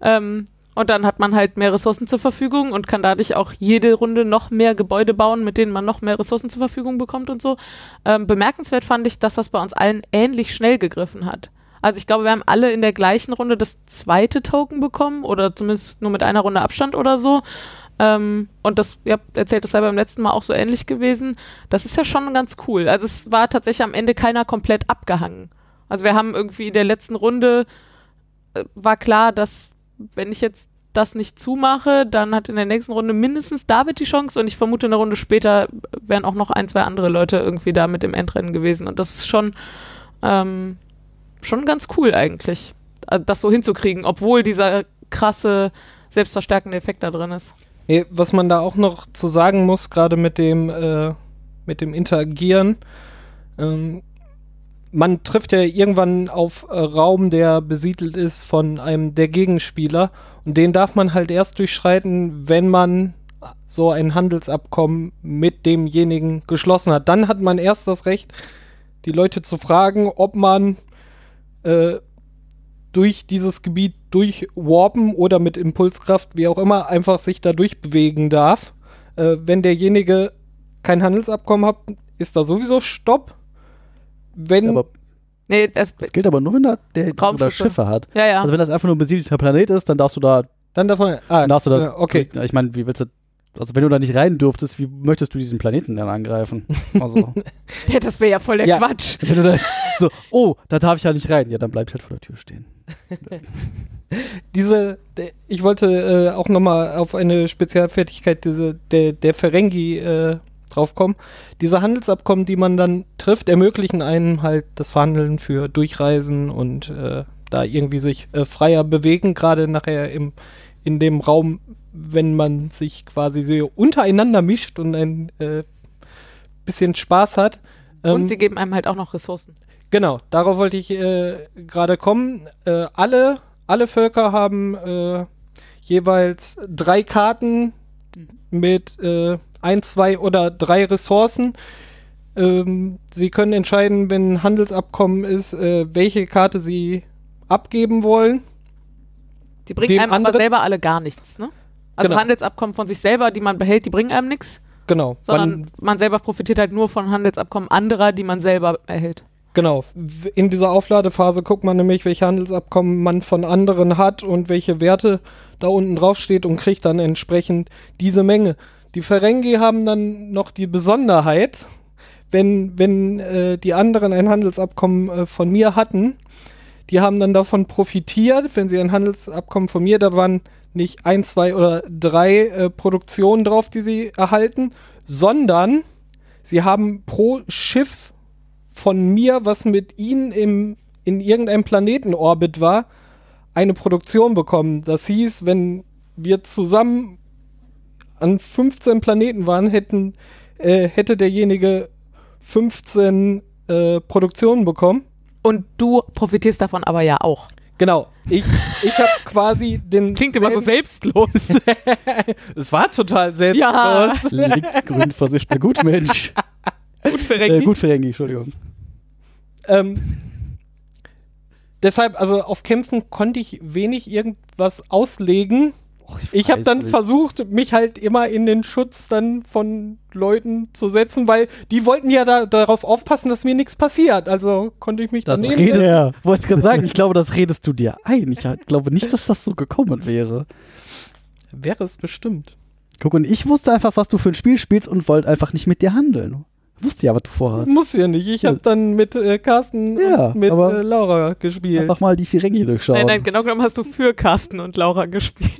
Ähm, und dann hat man halt mehr Ressourcen zur Verfügung und kann dadurch auch jede Runde noch mehr Gebäude bauen, mit denen man noch mehr Ressourcen zur Verfügung bekommt und so. Ähm, bemerkenswert fand ich, dass das bei uns allen ähnlich schnell gegriffen hat. Also ich glaube, wir haben alle in der gleichen Runde das zweite Token bekommen oder zumindest nur mit einer Runde Abstand oder so. Ähm, und das, ihr habt erzählt, das sei beim letzten Mal auch so ähnlich gewesen. Das ist ja schon ganz cool. Also es war tatsächlich am Ende keiner komplett abgehangen. Also wir haben irgendwie in der letzten Runde äh, war klar, dass wenn ich jetzt das nicht zumache, dann hat in der nächsten Runde mindestens David die Chance und ich vermute eine Runde später wären auch noch ein, zwei andere Leute irgendwie da mit dem Endrennen gewesen. Und das ist schon, ähm, schon ganz cool eigentlich, äh, das so hinzukriegen, obwohl dieser krasse selbstverstärkende Effekt da drin ist. Was man da auch noch zu sagen muss, gerade mit dem, äh, mit dem Interagieren, ähm, man trifft ja irgendwann auf äh, Raum, der besiedelt ist von einem der Gegenspieler und den darf man halt erst durchschreiten, wenn man so ein Handelsabkommen mit demjenigen geschlossen hat. Dann hat man erst das Recht, die Leute zu fragen, ob man äh, durch dieses Gebiet durchwarpen oder mit Impulskraft, wie auch immer, einfach sich da durchbewegen darf. Äh, wenn derjenige kein Handelsabkommen hat, ist da sowieso Stopp. Wenn Aber Nee, das, das gilt aber nur, wenn da der oder. Schiffe hat. ja, ja. Also wenn das einfach nur ein besiedelter Planet ist, dann darfst du da, dann davon, ah, dann darfst du da, ja, okay. Ich meine, wie willst du, also wenn du da nicht rein dürftest, wie möchtest du diesen Planeten denn angreifen? Also, ja, das wäre ja voll der Ja. Quatsch. wenn du da so, oh, da darf ich ja nicht rein, ja, dann bleib ich halt vor der Tür stehen. Diese, de, ich wollte äh, auch nochmal auf eine Spezialfertigkeit diese, der, der Ferengi äh, draufkommen. Diese Handelsabkommen, die man dann trifft, ermöglichen einem halt das Verhandeln für Durchreisen und äh, da irgendwie sich äh, freier bewegen, gerade nachher im, in dem Raum, wenn man sich quasi so untereinander mischt und ein äh, bisschen Spaß hat. Und Ähm, sie geben einem halt auch noch Ressourcen. Genau, darauf wollte ich äh, gerade kommen. Äh, alle, alle Völker haben äh, jeweils drei Karten mit äh, ein, zwei oder drei Ressourcen. Ähm, sie können entscheiden, wenn ein Handelsabkommen ist, äh, welche Karte sie abgeben wollen. Die bringen dem einem aber anderen- selber alle gar nichts, ne? Also Genau. Handelsabkommen von sich selber, die man behält, die bringen einem nichts, Genau. sondern Man, man, selber profitiert halt nur von Handelsabkommen anderer, die man selber erhält. genau. In dieser Aufladephase guckt man nämlich, welche Handelsabkommen man von anderen hat und welche Werte da unten drauf steht und kriegt dann entsprechend diese Menge. Die Ferengi haben dann noch die Besonderheit, wenn, wenn äh, die anderen ein Handelsabkommen äh, von mir hatten, die haben dann davon profitiert, wenn sie ein Handelsabkommen von mir, da waren nicht ein, zwei oder drei äh, Produktionen drauf, die sie erhalten, sondern sie haben pro Schiff von mir, was mit ihnen im, in irgendeinem Planetenorbit war, eine Produktion bekommen. Das hieß, wenn wir zusammen an 15 Planeten waren, hätten, äh, hätte derjenige 15 äh, Produktionen bekommen. Und du profitierst davon aber ja auch. Genau. Ich, ich habe quasi den. Klingt immer so selbstlos. Es war total selbstlos. Ja. Linksgrün versiffter Gutmensch. Gut für äh, Rengi. gut für Rengi, Entschuldigung. Ähm, deshalb, also auf Kämpfen konnte ich wenig irgendwas auslegen. Ich habe weiß dann nicht. versucht, mich halt immer in den Schutz dann von Leuten zu setzen, weil die wollten ja da, darauf aufpassen, dass mir nichts passiert. Also konnte ich mich Das daneben redest, setzen. Ja. wollte ich gerade sagen, ich glaube, das redest du dir ein. Ich halt glaube nicht, dass das so gekommen wäre. Wäre es bestimmt. Guck, und ich wusste einfach, was du für ein Spiel spielst und wollte einfach nicht mit dir handeln. Wusste ja, was du vorhast. Muss ja nicht. Ich habe dann mit äh, Carsten Ja, und mit aber äh, Laura gespielt. Einfach mal die Ferengi durchschauen. Nein, nein, genau genommen hast du für Carsten und Laura gespielt.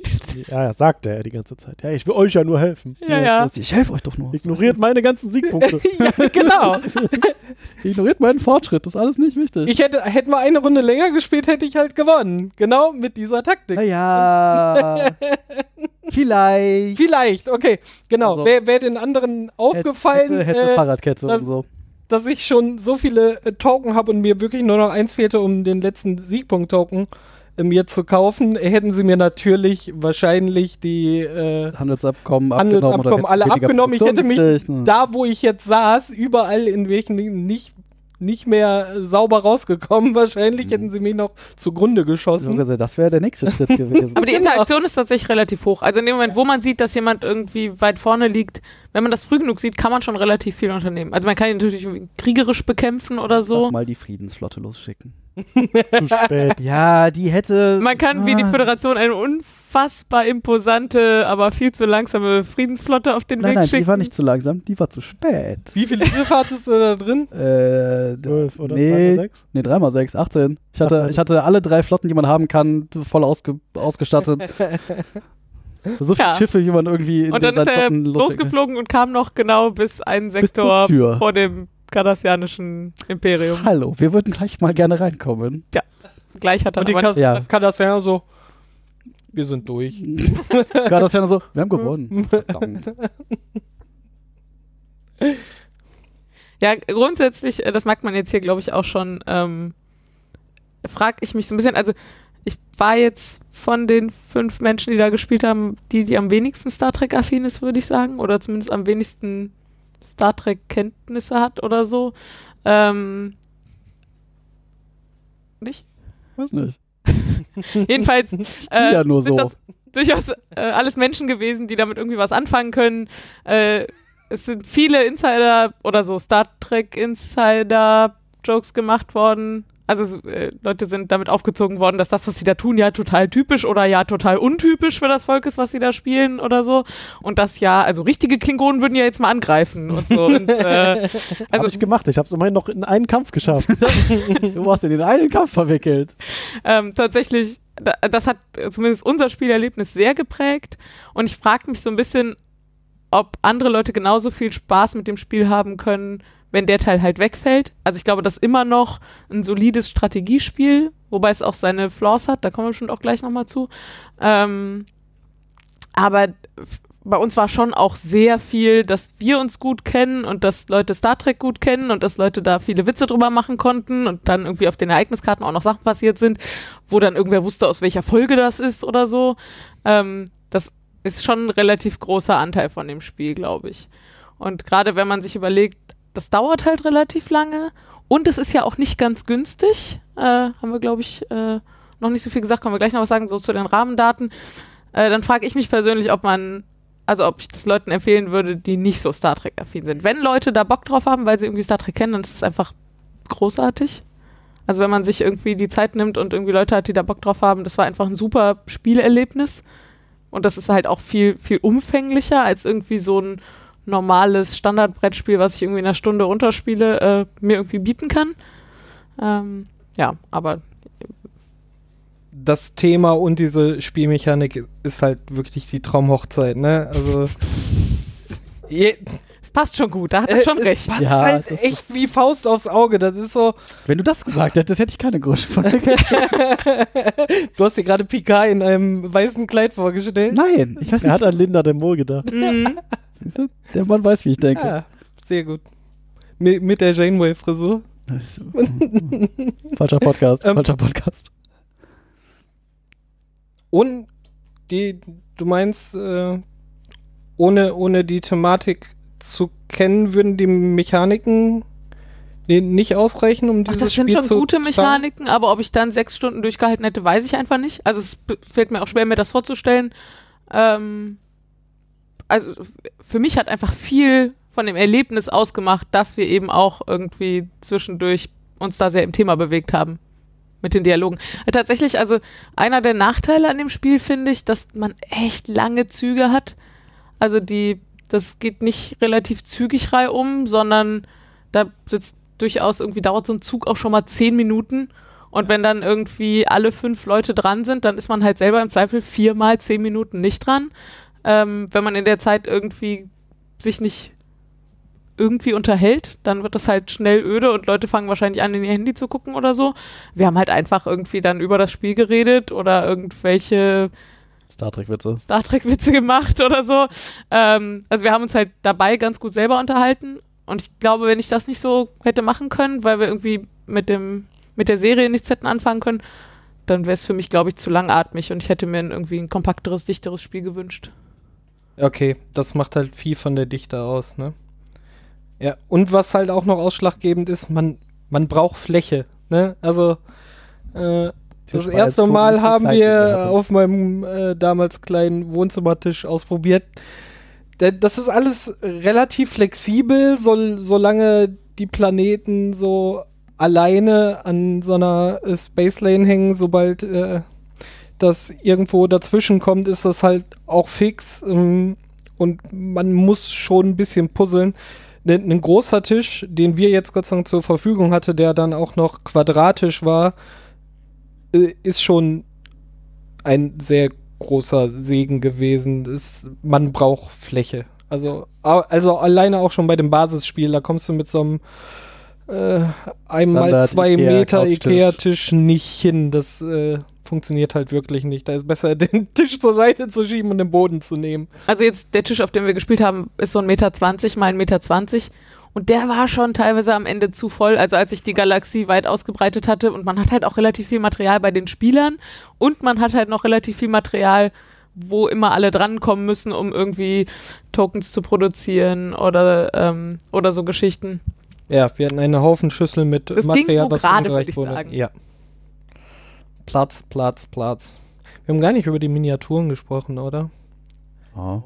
Ja, ja, sagt er die ganze Zeit. Ja, ich will euch ja nur helfen. Ja, ja. Ich helfe euch doch nur. Ignoriert meine ganzen Siegpunkte. ja, genau. Ignoriert meinen Fortschritt, das ist alles nicht wichtig. Ich hätte, hätten wir eine Runde länger gespielt, hätte ich halt gewonnen. Genau mit dieser Taktik. naja. vielleicht. Vielleicht, okay, genau. Also- Wäre wär den anderen aufgefallen, Hätte, hätte äh, Fahrradkette das- und so. dass ich schon so viele äh, Token habe und mir wirklich nur noch eins fehlte, um den letzten Siegpunkt-Token mir zu kaufen, hätten sie mir natürlich wahrscheinlich die äh, Handelsabkommen abgenommen. oder Handelsabkommen hätte alle abgenommen. Ich hätte mich gekriegt, ne? da, wo ich jetzt saß, überall in welchen nicht, nicht mehr sauber rausgekommen. Wahrscheinlich Mhm. hätten sie mich noch zugrunde geschossen. gesagt, Das wäre der nächste Schritt gewesen. Aber die Genau. Interaktion ist tatsächlich relativ hoch. Also in dem Moment, wo man sieht, dass jemand irgendwie weit vorne liegt, wenn man das früh genug sieht, kann man schon relativ viel unternehmen. Also man kann ihn natürlich kriegerisch bekämpfen oder so. mal die Friedensflotte losschicken. Zu spät. Ja, die hätte. Man kann wie die Ah. Föderation eine unfassbar imposante, aber viel zu langsame Friedensflotte auf den Nein, Weg nein, schicken. die war nicht zu langsam, die war zu spät. Wie viele Schiffe hattest du da drin? Äh, Zwölf oder nee, 6? nee, 3x6, 18. Ich hatte, ich hatte alle drei Flotten, die man haben kann, voll ausge, ausgestattet. so viele Ja. Schiffe, wie man irgendwie in und dann ist er losgeflogen und kam noch genau bis einen Bis Sektor Tür. vor dem kardassianischen Imperium. Hallo, wir würden gleich mal gerne reinkommen. Gleich hat er Und die Kas Ja. Kardassianer so, wir sind durch. Ja nur so, wir haben gewonnen. Verdammt. Ja, grundsätzlich, äh, das merkt man jetzt hier, glaube ich, auch schon, ähm, frag ich mich so ein bisschen, also ich war jetzt von den fünf Menschen, die da gespielt haben, die, die am wenigsten Star Trek-affin ist, würde ich sagen, oder zumindest am wenigsten Star Trek-Kenntnisse hat oder so. Ähm, nicht? Weiß nicht. Jedenfalls tue ja nur sind so. das durchaus äh, alles Menschen gewesen, die damit irgendwie was anfangen können. Äh, es sind viele Insider oder so Star Trek Insider Jokes gemacht worden. Also äh, Leute sind damit aufgezogen worden, dass das, was sie da tun, ja total typisch oder ja total untypisch für das Volk ist, was sie da spielen oder so. Und das ja, also richtige Klingonen würden ja jetzt mal angreifen und so. Und, äh, Also Habe ich gemacht. Ich habe es immerhin noch in einen Kampf geschafft. Du warst in den einen Kampf verwickelt. ähm, tatsächlich, da, das hat zumindest unser Spielerlebnis sehr geprägt. Und ich frage mich so ein bisschen, ob andere Leute genauso viel Spaß mit dem Spiel haben können, wenn der Teil halt wegfällt. Also ich glaube, das ist immer noch ein solides Strategiespiel, wobei es auch seine Flaws hat, da kommen wir bestimmt auch gleich nochmal zu. Ähm, aber bei uns war schon auch sehr viel, dass wir uns gut kennen und dass Leute Star Trek gut kennen und dass Leute da viele Witze drüber machen konnten und dann irgendwie auf den Ereigniskarten auch noch Sachen passiert sind, wo dann irgendwer wusste, aus welcher Folge das ist oder so. Ähm, das ist schon ein relativ großer Anteil von dem Spiel, glaube ich. Und gerade wenn man sich überlegt, das dauert halt relativ lange und es ist ja auch nicht ganz günstig, äh, haben wir, glaube ich, äh, noch nicht so viel gesagt, können wir gleich noch was sagen, so zu den Rahmendaten. Äh, dann frage ich mich persönlich, ob man, also ob ich das Leuten empfehlen würde, die nicht so Star Trek-affin sind. Wenn Leute da Bock drauf haben, weil sie irgendwie Star Trek kennen, dann ist es einfach großartig. Also wenn man sich irgendwie die Zeit nimmt und irgendwie Leute hat, die da Bock drauf haben, das war einfach ein super Spielerlebnis. Und das ist halt auch viel, viel umfänglicher als irgendwie so ein normales Standardbrettspiel, was ich irgendwie in einer Stunde runterspiele, äh, mir irgendwie bieten kann. Ähm, ja, aber Das Thema und diese Spielmechanik ist halt wirklich die Traumhochzeit, ne? Also. Es passt schon gut, da hat er äh, schon es recht. Passt Ja, halt das echt ist- wie Faust aufs Auge. Das ist so. Wenn du das gesagt hättest, hätte ich keine Größe von dir. Du hast dir gerade Picard in einem weißen Kleid vorgestellt. Nein, ich weiß Er hat nicht. an Linda de Mol gedacht. Mhm. Siehst du? Der Mann weiß, wie ich denke. Ja, sehr gut. Mit, mit der Janeway-Frisur. Falscher Podcast, Ähm, falscher Podcast. Und die, du meinst, äh, ohne, ohne die Thematik zu kennen, würden die Mechaniken nicht ausreichen, um Ach, dieses das sind Spiel schon gute? Mechaniken, aber ob ich dann sechs Stunden durchgehalten hätte, weiß ich einfach nicht. Also es fällt mir auch schwer, mir das vorzustellen. Ähm, also für mich hat einfach viel von dem Erlebnis ausgemacht, dass wir eben auch irgendwie zwischendurch uns da sehr im Thema bewegt haben mit den Dialogen. Äh, tatsächlich, also einer der Nachteile an dem Spiel finde ich, dass man echt lange Züge hat. Also die, das geht nicht relativ zügig reihum, sondern da sitzt durchaus irgendwie dauert so ein Zug auch schon mal zehn Minuten Und wenn dann irgendwie alle fünf Leute dran sind, dann ist man halt selber im Zweifel viermal zehn Minuten nicht dran. Ähm, wenn man in der Zeit irgendwie sich nicht irgendwie unterhält, dann wird das halt schnell öde und Leute fangen wahrscheinlich an, in ihr Handy zu gucken oder so. Wir haben halt einfach irgendwie dann über das Spiel geredet oder irgendwelche Star Trek-Witze. Star Trek-Witze gemacht oder so. Ähm, also wir haben uns halt dabei ganz gut selber unterhalten. Und ich glaube, wenn ich das nicht so hätte machen können, weil wir irgendwie mit dem mit der Serie nichts hätten anfangen können, dann wäre es für mich, glaube ich, zu langatmig und ich hätte mir irgendwie ein kompakteres, dichteres Spiel gewünscht. Okay, das macht halt viel von der Dichte aus, ne? Ja, und was halt auch noch ausschlaggebend ist, man, man braucht Fläche, ne? Also, äh, das erste Mal haben wir auf meinem äh, damals kleinen Wohnzimmertisch ausprobiert. Das ist alles relativ flexibel, so, solange die Planeten so alleine an so einer äh, Space Lane hängen, sobald äh, das irgendwo dazwischen kommt, ist das halt auch fix ähm, und man muss schon ein bisschen puzzeln. Ein, ein großer Tisch, den wir jetzt Gott sei Dank zur Verfügung hatte, der dann auch noch quadratisch war, äh, ist schon ein sehr großer Segen gewesen. Es, man braucht Fläche. Also, also alleine auch schon bei dem Basisspiel, da kommst du mit so einem äh, einmal Standard zwei Ikea Meter. Ikea-Tisch nicht hin. Das äh, funktioniert halt wirklich nicht. Da ist besser, den Tisch zur Seite zu schieben und den Boden zu nehmen. Also jetzt der Tisch, auf dem wir gespielt haben, ist so ein Meter zwanzig mal ein Meter zwanzig. Und der war schon teilweise am Ende zu voll. Also als ich die Galaxie weit ausgebreitet hatte und man hat halt auch relativ viel Material bei den Spielern und man hat halt noch relativ viel Material, wo immer alle drankommen müssen, um irgendwie Tokens zu produzieren oder, ähm, oder so Geschichten. Ja, wir hatten eine Haufen Schüssel mit Das ging Material, so was gerade, umgereicht wurde. sagen. Ja. Platz, Platz, Platz. Wir haben gar nicht über die Miniaturen gesprochen, oder? Ja.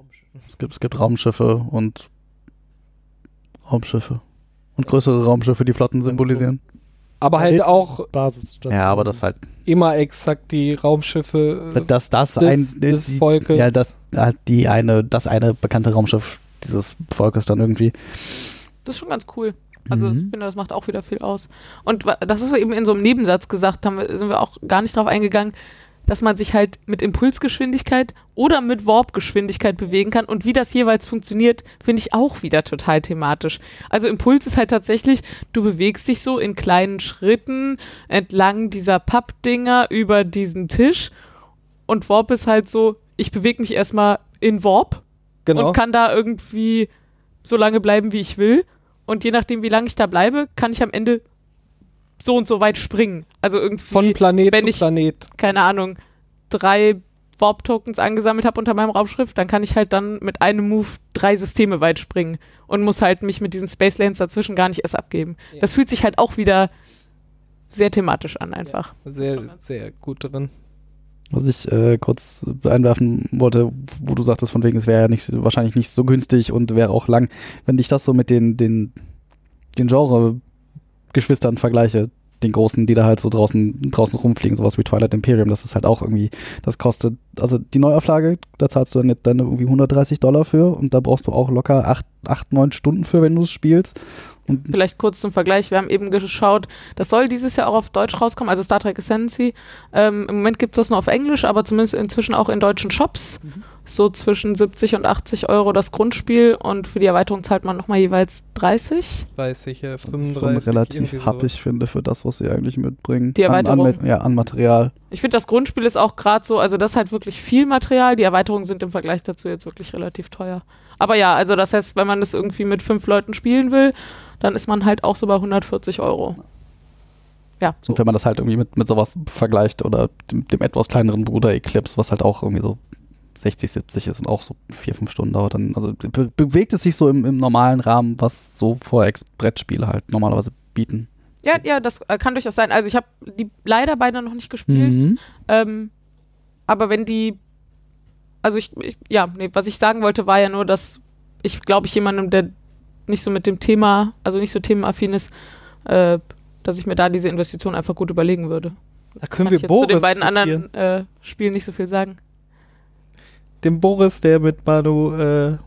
Es, gibt, es gibt Raumschiffe und Raumschiffe. Und größere Raumschiffe, die Flotten symbolisieren. Aber halt auch Basisstation. Ja, aber das halt, immer exakt die Raumschiffe äh, dass das des, ein, des die, Volkes. ja, das, halt die eine, das eine bekannte Raumschiff dieses Volkes dann irgendwie. Das ist schon ganz cool. Also Mhm. ich finde, das macht auch wieder viel aus. Und das ist eben in so einem Nebensatz gesagt, haben wir, sind wir auch gar nicht drauf eingegangen, dass man sich halt mit Impulsgeschwindigkeit oder mit Warpgeschwindigkeit bewegen kann. Und wie das jeweils funktioniert, finde ich auch wieder total thematisch. Also Impuls ist halt tatsächlich, du bewegst dich so in kleinen Schritten entlang dieser Pappdinger über diesen Tisch. Und Warp ist halt so, ich bewege mich erstmal in Warp genau. und kann da irgendwie so lange bleiben, wie ich will. Und je nachdem, wie lange ich da bleibe, kann ich am Ende so und so weit springen. Also irgendwie, Von Planet wenn zu ich- Planet. keine Ahnung, drei Warp-Tokens angesammelt habe unter meinem Raumschiff, dann kann ich halt dann mit einem Move drei Systeme weit springen und muss halt mich mit diesen Space Lanes dazwischen gar nicht erst abgeben. Ja. Das fühlt sich halt auch wieder sehr thematisch an einfach. Sehr, Schon ganz- sehr gut drin. Was ich äh, kurz einwerfen wollte, wo du sagtest, von wegen, es wäre ja nicht, wahrscheinlich nicht so günstig und wäre auch lang. Wenn ich das so mit den, den, den Genre-Geschwistern vergleiche, den großen, die da halt so draußen, draußen rumfliegen, sowas wie Twilight Imperium, das ist halt auch irgendwie, das kostet, also die Neuauflage, da zahlst du dann dann irgendwie 130 Dollar für und da brauchst du auch locker 8, 8 9 Stunden für, wenn du es spielst. Und Vielleicht kurz zum Vergleich, wir haben eben geschaut, das soll dieses Jahr auch auf Deutsch rauskommen, also Star Trek Ascendancy. Ähm, Im Moment gibt es das nur auf Englisch, aber zumindest inzwischen auch in deutschen Shops. So zwischen 70 und 80 Euro das Grundspiel und für die Erweiterung zahlt man nochmal jeweils 30. Weiß ich, ja, schon 35. relativ irgendwie sowas. happig finde für das, was sie eigentlich mitbringen. Die An, Erweiterung. an, ja, an Material. Ich finde, das Grundspiel ist auch gerade so, also das ist halt wirklich viel Material. Die Erweiterungen sind im Vergleich dazu jetzt wirklich relativ teuer. Aber ja, also das heißt, wenn man das irgendwie mit fünf Leuten spielen will, dann ist man halt auch so bei 140 Euro. Ja, so. Und wenn man das halt irgendwie mit, mit sowas vergleicht oder dem, dem etwas kleineren Bruder Eclipse, was halt auch irgendwie so 60, 70 ist und auch so vier, fünf Stunden dauert, dann also be bewegt es sich so im, im normalen Rahmen, was so Vorex-Brettspiele halt normalerweise bieten. Ja, ja, das äh, kann durchaus sein. Also ich habe die leider beide noch nicht gespielt. Mhm. Ähm, aber wenn die, also ich, ich, ja, nee, was ich sagen wollte, war ja nur, dass ich, glaube ich, jemandem, der nicht so mit dem Thema, also nicht so themenaffin ist, äh, dass ich mir da diese Investition einfach gut überlegen würde. Da können Kann wir ich jetzt Boris zu den beiden zitieren. anderen äh, Spielen nicht so viel sagen. Dem Boris, der mit Manu äh,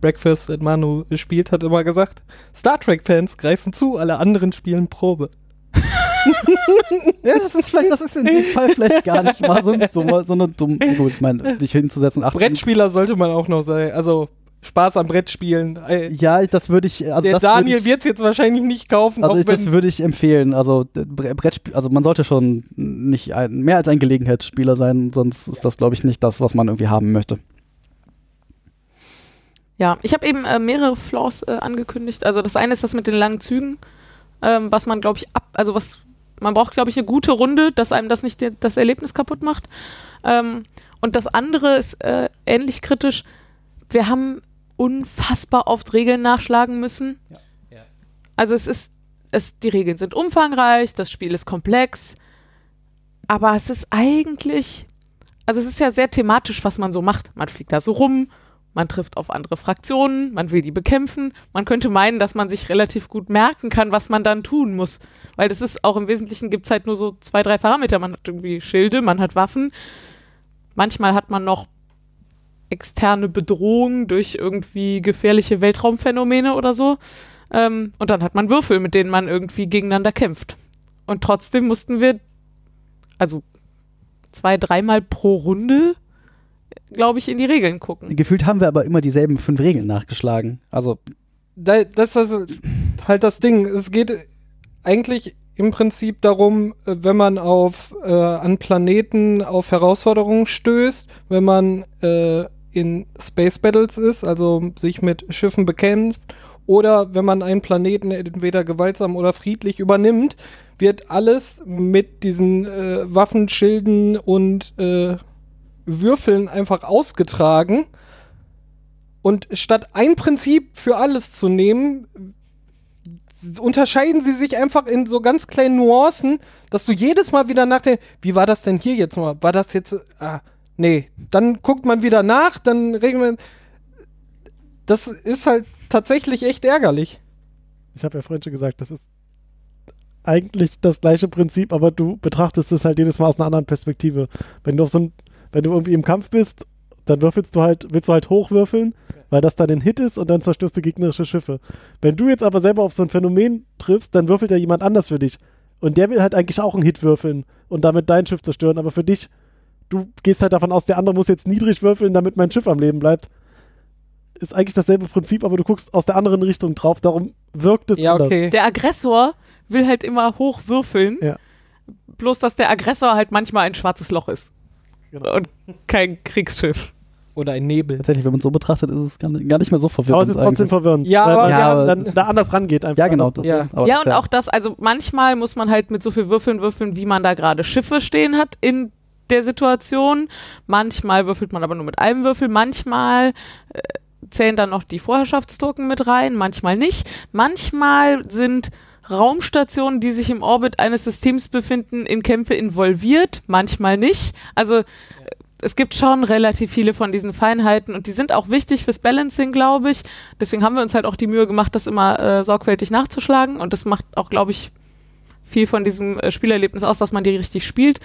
Breakfast at Manu spielt, hat immer gesagt, Star Trek-Fans greifen zu, alle anderen spielen Probe. Ja, das ist vielleicht, das ist in dem Fall vielleicht gar nicht mal so, so, so eine dumme, gut, ich meine, dich hinzusetzen. Ach, Brettspieler sollte man auch noch sein. Also Spaß am Brettspielen. Äh, Ja, das würde ich, also der Daniel wird es jetzt wahrscheinlich nicht kaufen, also auch ich, das würde ich empfehlen. Also Brettspiel, also man sollte schon nicht ein, mehr als ein Gelegenheitsspieler sein, sonst ist das, glaube ich, nicht das, was man irgendwie haben möchte. Ja, ich habe eben äh, mehrere Flaws äh, angekündigt. Also das eine ist das mit den langen Zügen, ähm, was man, glaube ich, ab, also was man braucht, glaube ich, eine gute Runde, dass einem das nicht das Erlebnis kaputt macht. Ähm, und das andere ist äh, ähnlich kritisch. Wir haben unfassbar oft Regeln nachschlagen müssen. Ja. Also es ist, es, die Regeln sind umfangreich, das Spiel ist komplex, aber es ist eigentlich, also es ist ja sehr thematisch, was man so macht. Man fliegt da so rum, man trifft auf andere Fraktionen, man will die bekämpfen. Man könnte meinen, dass man sich relativ gut merken kann, was man dann tun muss. Weil das ist auch im Wesentlichen gibt es halt nur so zwei, drei Parameter. Man hat irgendwie Schilde, man hat Waffen. Manchmal hat man noch externe Bedrohungen durch irgendwie gefährliche Weltraumphänomene oder so. Ähm, und dann hat man Würfel, mit denen man irgendwie gegeneinander kämpft. Und trotzdem mussten wir, also zwei, dreimal pro Runde, glaube ich, in die Regeln gucken. Gefühlt haben wir aber immer dieselben fünf Regeln nachgeschlagen. Also, da, das ist halt das Ding. Es geht eigentlich im Prinzip darum, äh, wenn man auf äh, an Planeten auf Herausforderungen stößt, wenn man äh, in Space Battles ist, also sich mit Schiffen bekämpft, oder wenn man einen Planeten entweder gewaltsam oder friedlich übernimmt, wird alles mit diesen äh, Waffenschilden und äh, Würfeln einfach ausgetragen. Und statt ein Prinzip für alles zu nehmen, unterscheiden sie sich einfach in so ganz kleinen Nuancen, dass du jedes Mal wieder nachdenkst, wie war das denn hier jetzt mal? War das jetzt, ah, nee. Dann guckt man wieder nach, dann regelt man, das ist halt tatsächlich echt ärgerlich. Ich habe ja vorhin schon gesagt, das ist eigentlich das gleiche Prinzip, aber du betrachtest es halt jedes Mal aus einer anderen Perspektive. Wenn du auf so ein, wenn du irgendwie im Kampf bist, dann würfelst du halt, willst du halt hochwürfeln, weil das dann ein Hit ist und dann zerstörst du gegnerische Schiffe. Wenn du jetzt aber selber auf so ein Phänomen triffst, dann würfelt ja jemand anders für dich. Und der will halt eigentlich auch einen Hit würfeln und damit dein Schiff zerstören, aber für dich, du gehst halt davon aus, der andere muss jetzt niedrig würfeln, damit mein Schiff am Leben bleibt. Ist eigentlich dasselbe Prinzip, aber du guckst aus der anderen Richtung drauf, darum wirkt es Ja, anders. okay. Der Aggressor will halt immer hoch würfeln. Ja. Bloß, dass der Aggressor halt manchmal ein schwarzes Loch ist. Genau. Und kein Kriegsschiff. Oder ein Nebel. tatsächlich, wenn man es so betrachtet, ist es gar nicht, mehr so verwirrend. Aber es ist trotzdem verwirrend. Ja, weil aber- man Ja, aber dann da anders rangeht einfach. Ja, genau. Das, Ja. aber ja, und auch das, also manchmal muss man halt mit so viel Würfeln würfeln, wie man da gerade Schiffe stehen hat in der Situation. Manchmal würfelt man aber nur mit einem Würfel. Manchmal äh, zählen dann noch die Vorherrschaftstoken mit rein, manchmal nicht. Manchmal sind Raumstationen, die sich im Orbit eines Systems befinden, in Kämpfe involviert, manchmal nicht. Also äh, es gibt schon relativ viele von diesen Feinheiten und die sind auch wichtig fürs Balancing, glaube ich. Deswegen haben wir uns halt auch die Mühe gemacht, das immer äh, sorgfältig nachzuschlagen und das macht auch, glaube ich, viel von diesem äh, Spielerlebnis aus, dass man die richtig spielt.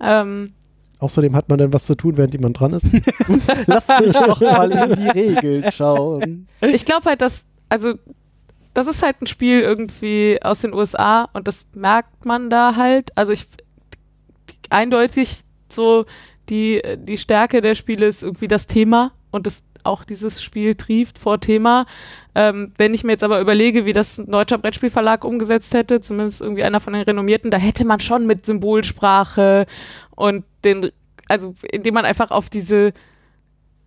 Ähm, Außerdem hat man dann was zu tun, während jemand dran ist. Lass mich doch mal in die Regeln schauen. ich glaube halt, dass, also, das ist halt ein Spiel irgendwie aus den USA und das merkt man da halt. Also ich eindeutig so die, die Stärke der Spiele ist irgendwie das Thema und das auch dieses Spiel trieft vor Thema. Ähm, wenn ich mir jetzt aber überlege, wie das ein deutscher Brettspielverlag umgesetzt hätte, zumindest irgendwie einer von den renommierten, da hätte man schon mit Symbolsprache und den, also indem man einfach auf diese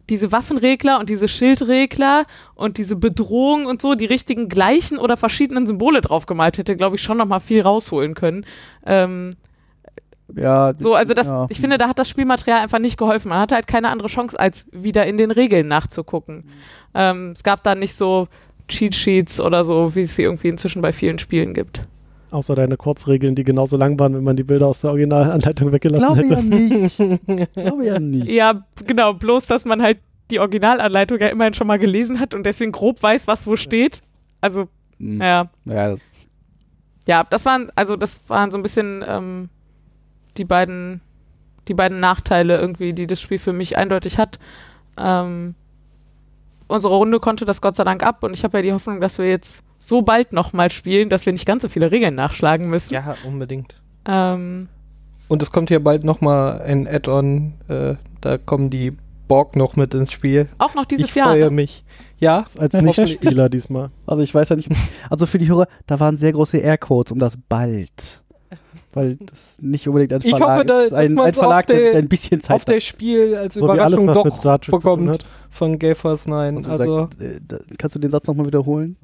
diese Waffenregler und diese Schildregler und diese Bedrohung und so die richtigen gleichen oder verschiedenen Symbole draufgemalt hätte, glaube ich, schon noch mal viel rausholen können. Ähm, Ja, so, also das, ja. ich finde, da hat das Spielmaterial einfach nicht geholfen. Man hatte halt keine andere Chance, als wieder in den Regeln nachzugucken. Ähm, es gab da nicht so Cheat Sheets oder so, wie es sie irgendwie inzwischen bei vielen Spielen gibt. Außer deine Kurzregeln, die genauso lang waren, wenn man die Bilder aus der Originalanleitung weggelassen Glaube hätte. ja nicht. Glaube ja nicht. Ja, genau, bloß, dass man halt die Originalanleitung ja immerhin schon mal gelesen hat und deswegen grob weiß, was wo steht. Also, Hm. ja. Ja, Ja, das waren, also das waren so ein bisschen ähm, die beiden, die beiden Nachteile irgendwie, die das Spiel für mich eindeutig hat. Ähm, unsere Runde konnte das Gott sei Dank ab und ich habe ja die Hoffnung, dass wir jetzt so bald nochmal spielen, dass wir nicht ganz so viele Regeln nachschlagen müssen. Ja, unbedingt. Ähm, Und es kommt hier bald nochmal ein Add-on. Äh, da kommen die Borg noch mit ins Spiel. auch noch dieses ich Jahr. freue ne? mich. Ja, Als Nicht-Spieler diesmal. Also ich weiß ja nicht, also für die Hörer, da waren sehr große Airquotes um das bald. Weil das nicht unbedingt ein Ich Verlag hoffe, da- ist, ein, dass ein Verlag, der ein bisschen Zeit auf der Spiel als So alles, Überraschung mit doch bekommt hat. von Gale Force 9. Also, Also, sagt, äh, kannst du den Satz nochmal wiederholen?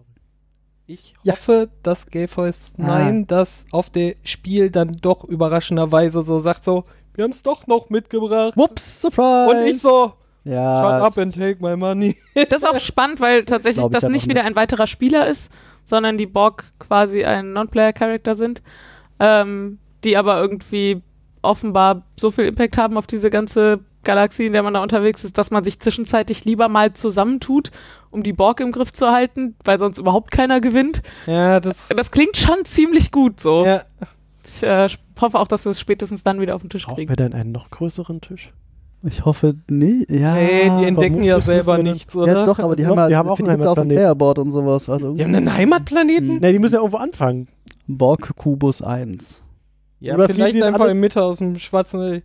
ich Ja. hoffe, dass Gale Force Ah. 9 das auf der Spiel dann doch überraschenderweise so sagt so, wir haben es doch noch mitgebracht. Whoops, Surprise! Und ich so, ja, shut up and take my money. Das ist auch spannend, weil tatsächlich ich das halt nicht wieder nicht. ein weiterer Spieler ist, sondern die Borg quasi ein Non-Player-Character sind, ähm, die aber irgendwie offenbar so viel Impact haben auf diese ganze Galaxie, in der man da unterwegs ist, dass man sich zwischenzeitlich lieber mal zusammentut, um die Borg im Griff zu halten, weil sonst überhaupt keiner gewinnt. ja, das, Das klingt schon ziemlich gut so. ja, Ich äh, hoffe auch, dass wir es spätestens dann wieder auf den Tisch Brauchen kriegen. wir denn einen noch größeren Tisch? ich hoffe nicht. Ja, hey, die entdecken ja selber nichts, oder? ja, doch, aber die haben, glaub, halt, die haben auch einen gibt's aus dem Heimatplaneten. Playerboard und sowas. Also Die haben einen Heimatplaneten? Hm. Ne, die müssen ja irgendwo anfangen. Borg Kubus 1. Ja, Oder vielleicht einfach in Mitte aus dem schwarzen.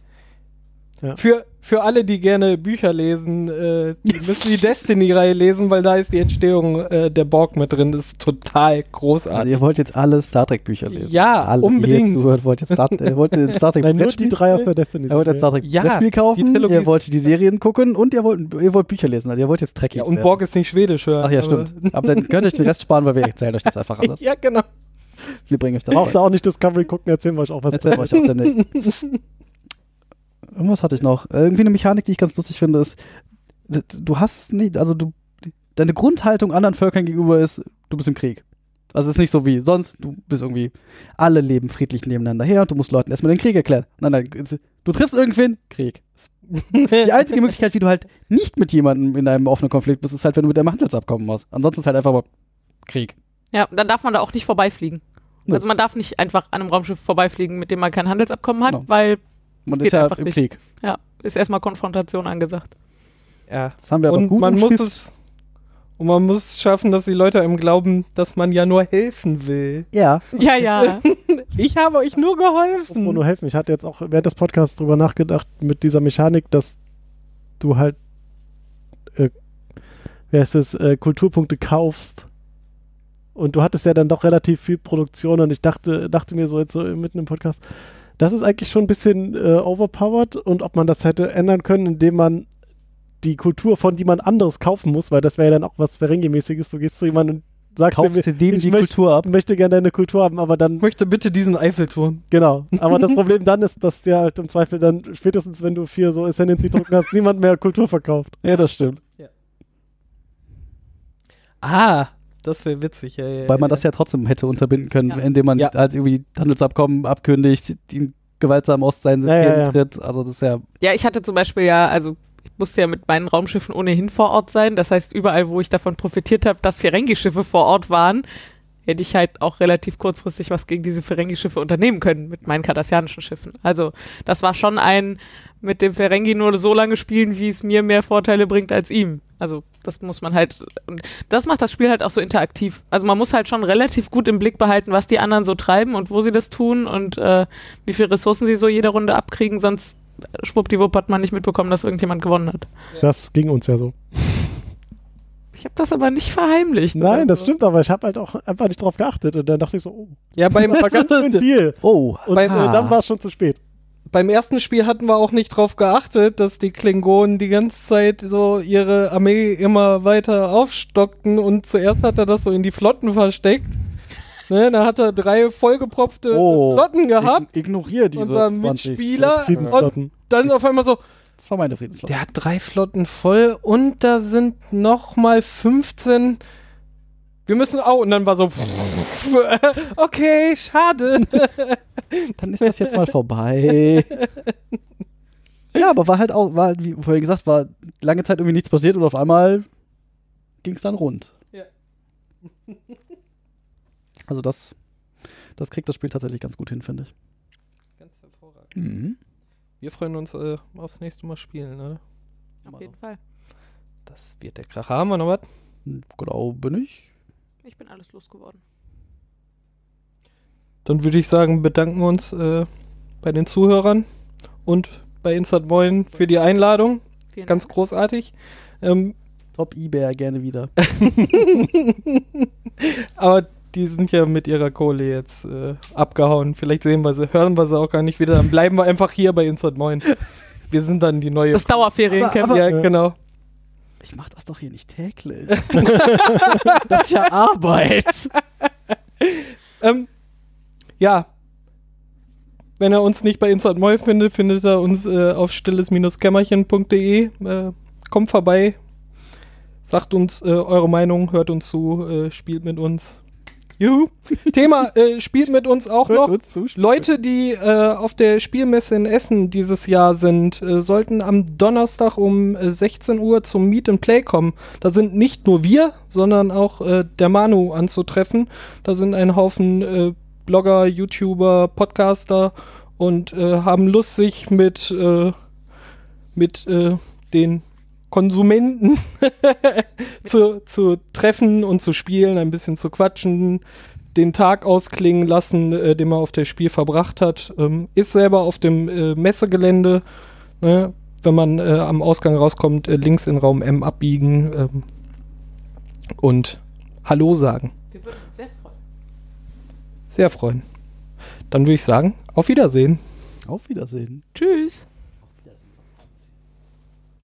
Ja. Für, für alle, die gerne Bücher lesen, äh, die müssen die Destiny-Reihe lesen, weil da ist die Entstehung äh, der Borg mit drin. Das ist total Also großartig. ihr wollt jetzt alle Star Trek Bücher lesen. Ja, alle, unbedingt. hier zuhört, wollt jetzt Star, äh, wollt ihr Star Trek Nein, nur die drei aus der Destiny. Ihr wollt jetzt Star Trek Ja, Brettspiel kaufen, ihr wollt die Serien gucken und ihr wollt, ihr wollt Bücher lesen. Also ihr wollt jetzt Trekkies ja, und werden. Borg ist nicht schwedisch hören. Ach ja, aber- stimmt. Aber dann könnt ihr euch den Rest sparen, weil wir erzählen euch das einfach alles. ja, genau. Wir bringen euch das Braucht ihr auch nicht Discovery gucken, erzählen wir euch auch was. Erzählen wir euch auch demnächst. Irgendwas hatte ich noch. Irgendwie eine Mechanik, die ich ganz lustig finde, ist, du hast nicht, also du, deine Grundhaltung anderen Völkern gegenüber ist, du bist im Krieg. Also es ist nicht so wie sonst, du bist irgendwie, alle leben friedlich nebeneinander her und du musst Leuten erstmal den Krieg erklären. Nein, nein, du triffst irgendwen, Krieg. Die einzige Möglichkeit, wie du halt nicht mit jemandem in einem offenen Konflikt bist, ist halt, wenn du mit einem Handelsabkommen machst. Ansonsten ist halt einfach mal Krieg. Ja, dann darf man da auch nicht vorbeifliegen. Also man darf nicht einfach an einem Raumschiff vorbeifliegen, mit dem man kein Handelsabkommen hat, Genau. weil Man geht ist ja einfach im nicht. Krieg. ja, ist erstmal Konfrontation angesagt. Ja. Das haben wir aber Und gut man muss es. Und man muss es schaffen, dass die Leute einem glauben, dass man ja nur helfen will. Ja, Ja, ja. Ich habe euch nur geholfen. nur helfen. Ich hatte jetzt auch während des Podcasts drüber nachgedacht, mit dieser Mechanik, dass du halt, äh, wie heißt es, äh, Kulturpunkte kaufst. Und du hattest ja dann doch relativ viel Produktion und ich dachte, dachte mir so jetzt so mitten im Podcast, das ist eigentlich schon ein bisschen äh, overpowered und ob man das hätte ändern können, indem man die Kultur von jemand anderes kaufen muss, weil das wäre ja dann auch was Ferengi-mäßiges. Du gehst zu jemandem und sagst kaufst dem, dir dem ich die möchte- Kultur ab. möchte gerne deine Kultur haben, aber dann Ich möchte bitte diesen Eiffelturm. Genau. Aber das Problem dann ist, dass dir halt im Zweifel dann spätestens, wenn du vier so Ascendancy drucken hast, niemand mehr Kultur verkauft. Ja, das stimmt. Ah, das wäre witzig. Ja, ja, Weil man ja. das ja trotzdem hätte unterbinden können, Ja. indem man Ja. als irgendwie Handelsabkommen abkündigt, die gewaltsam aus seinem Ja, System ja, ja. tritt. Also das ist ja Ja, ich hatte zum Beispiel ja, also ich musste ja mit meinen Raumschiffen ohnehin vor Ort sein. Das heißt, überall, wo ich davon profitiert habe, dass Ferengi-Schiffe vor Ort waren, hätte ich halt auch relativ kurzfristig was gegen diese Ferengi-Schiffe unternehmen können mit meinen kardassianischen Schiffen. Also das war schon ein mit dem Ferengi nur so lange spielen, wie es mir mehr Vorteile bringt als ihm. Also das muss man halt, und das macht das Spiel halt auch so interaktiv. Also man muss halt schon relativ gut im Blick behalten, was die anderen so treiben und wo sie das tun und äh, wie viele Ressourcen sie so jede Runde abkriegen, sonst schwuppdiwupp hat man nicht mitbekommen, dass irgendjemand gewonnen hat. Das ging uns ja so. Ich habe das aber nicht verheimlicht. Nein, oder das so. stimmt, aber ich habe halt auch einfach nicht drauf geachtet und dann dachte ich so, oh, Ja, beim, viel. Oh, Und Beim- äh, dann war es schon zu spät. beim ersten Spiel hatten wir auch nicht drauf geachtet, dass die Klingonen die ganze Zeit so ihre Armee immer weiter aufstockten und zuerst hat er das so in die Flotten versteckt. Ne, dann hat er drei vollgepropfte Oh. Flotten gehabt. ig ignoriere diese Unser 20. Mitspieler und dann auf einmal so, Das war meine Friedensflotte. der hat drei Flotten voll und da sind noch mal 15. Wir müssen auch und dann war so, okay, schade. Dann ist das jetzt mal vorbei. ja, aber war halt auch, war, halt, wie vorhin gesagt, war lange Zeit irgendwie nichts passiert und auf einmal ging es dann rund. Ja. Also das, das kriegt das Spiel tatsächlich ganz gut hin, finde ich. Ganz hervorragend. Mhm. Wir freuen uns äh, aufs nächste Mal spielen, ne? Auf jeden Fall. Das wird der Kracher. Haben wir noch was? Glaube nicht. Ich bin alles losgeworden. Dann würde ich sagen, bedanken wir uns äh, bei den Zuhörern und bei Instant Moin für die Einladung. Vielen Ganz Dank. großartig. Ähm, Top eBay gerne wieder. aber die sind ja mit ihrer Kohle jetzt äh, abgehauen. Vielleicht sehen wir sie, hören wir sie auch gar nicht wieder. Dann bleiben wir einfach hier bei Instant Moin. Wir sind dann die neue. Das Dauerferiencamp. Ja. genau. Ich mach das doch hier nicht täglich. das ist ja Arbeit. Ähm, ja. Wenn er uns nicht bei Instant Moin findet, findet er uns äh, auf stilles-kämmerchen.de. Äh, kommt vorbei. Sagt uns äh, eure Meinung, hört uns zu, äh, spielt mit uns. Juhu. Thema, äh, spielt mit uns auch noch. Leute, die äh, auf der Spielmesse in Essen dieses Jahr sind, äh, sollten am Donnerstag um äh, 16 Uhr zum Meet and Play kommen. Da sind nicht nur wir, sondern auch äh, der Manu anzutreffen. Da sind ein Haufen äh, Blogger, YouTuber, Podcaster und äh, haben Lust, sich mit, äh, mit äh, den Konsumenten zu, zu treffen und zu spielen, ein bisschen zu quatschen, den Tag ausklingen lassen, äh, den man auf dem Spiel verbracht hat. Ähm, ist selber auf dem äh, Messegelände. Ne? Wenn man äh, am Ausgang rauskommt, äh, links in Raum M abbiegen ähm, und Hallo sagen. Wir würden uns sehr freuen. Sehr freuen. Dann würde ich sagen, auf Wiedersehen. Auf Wiedersehen. Tschüss.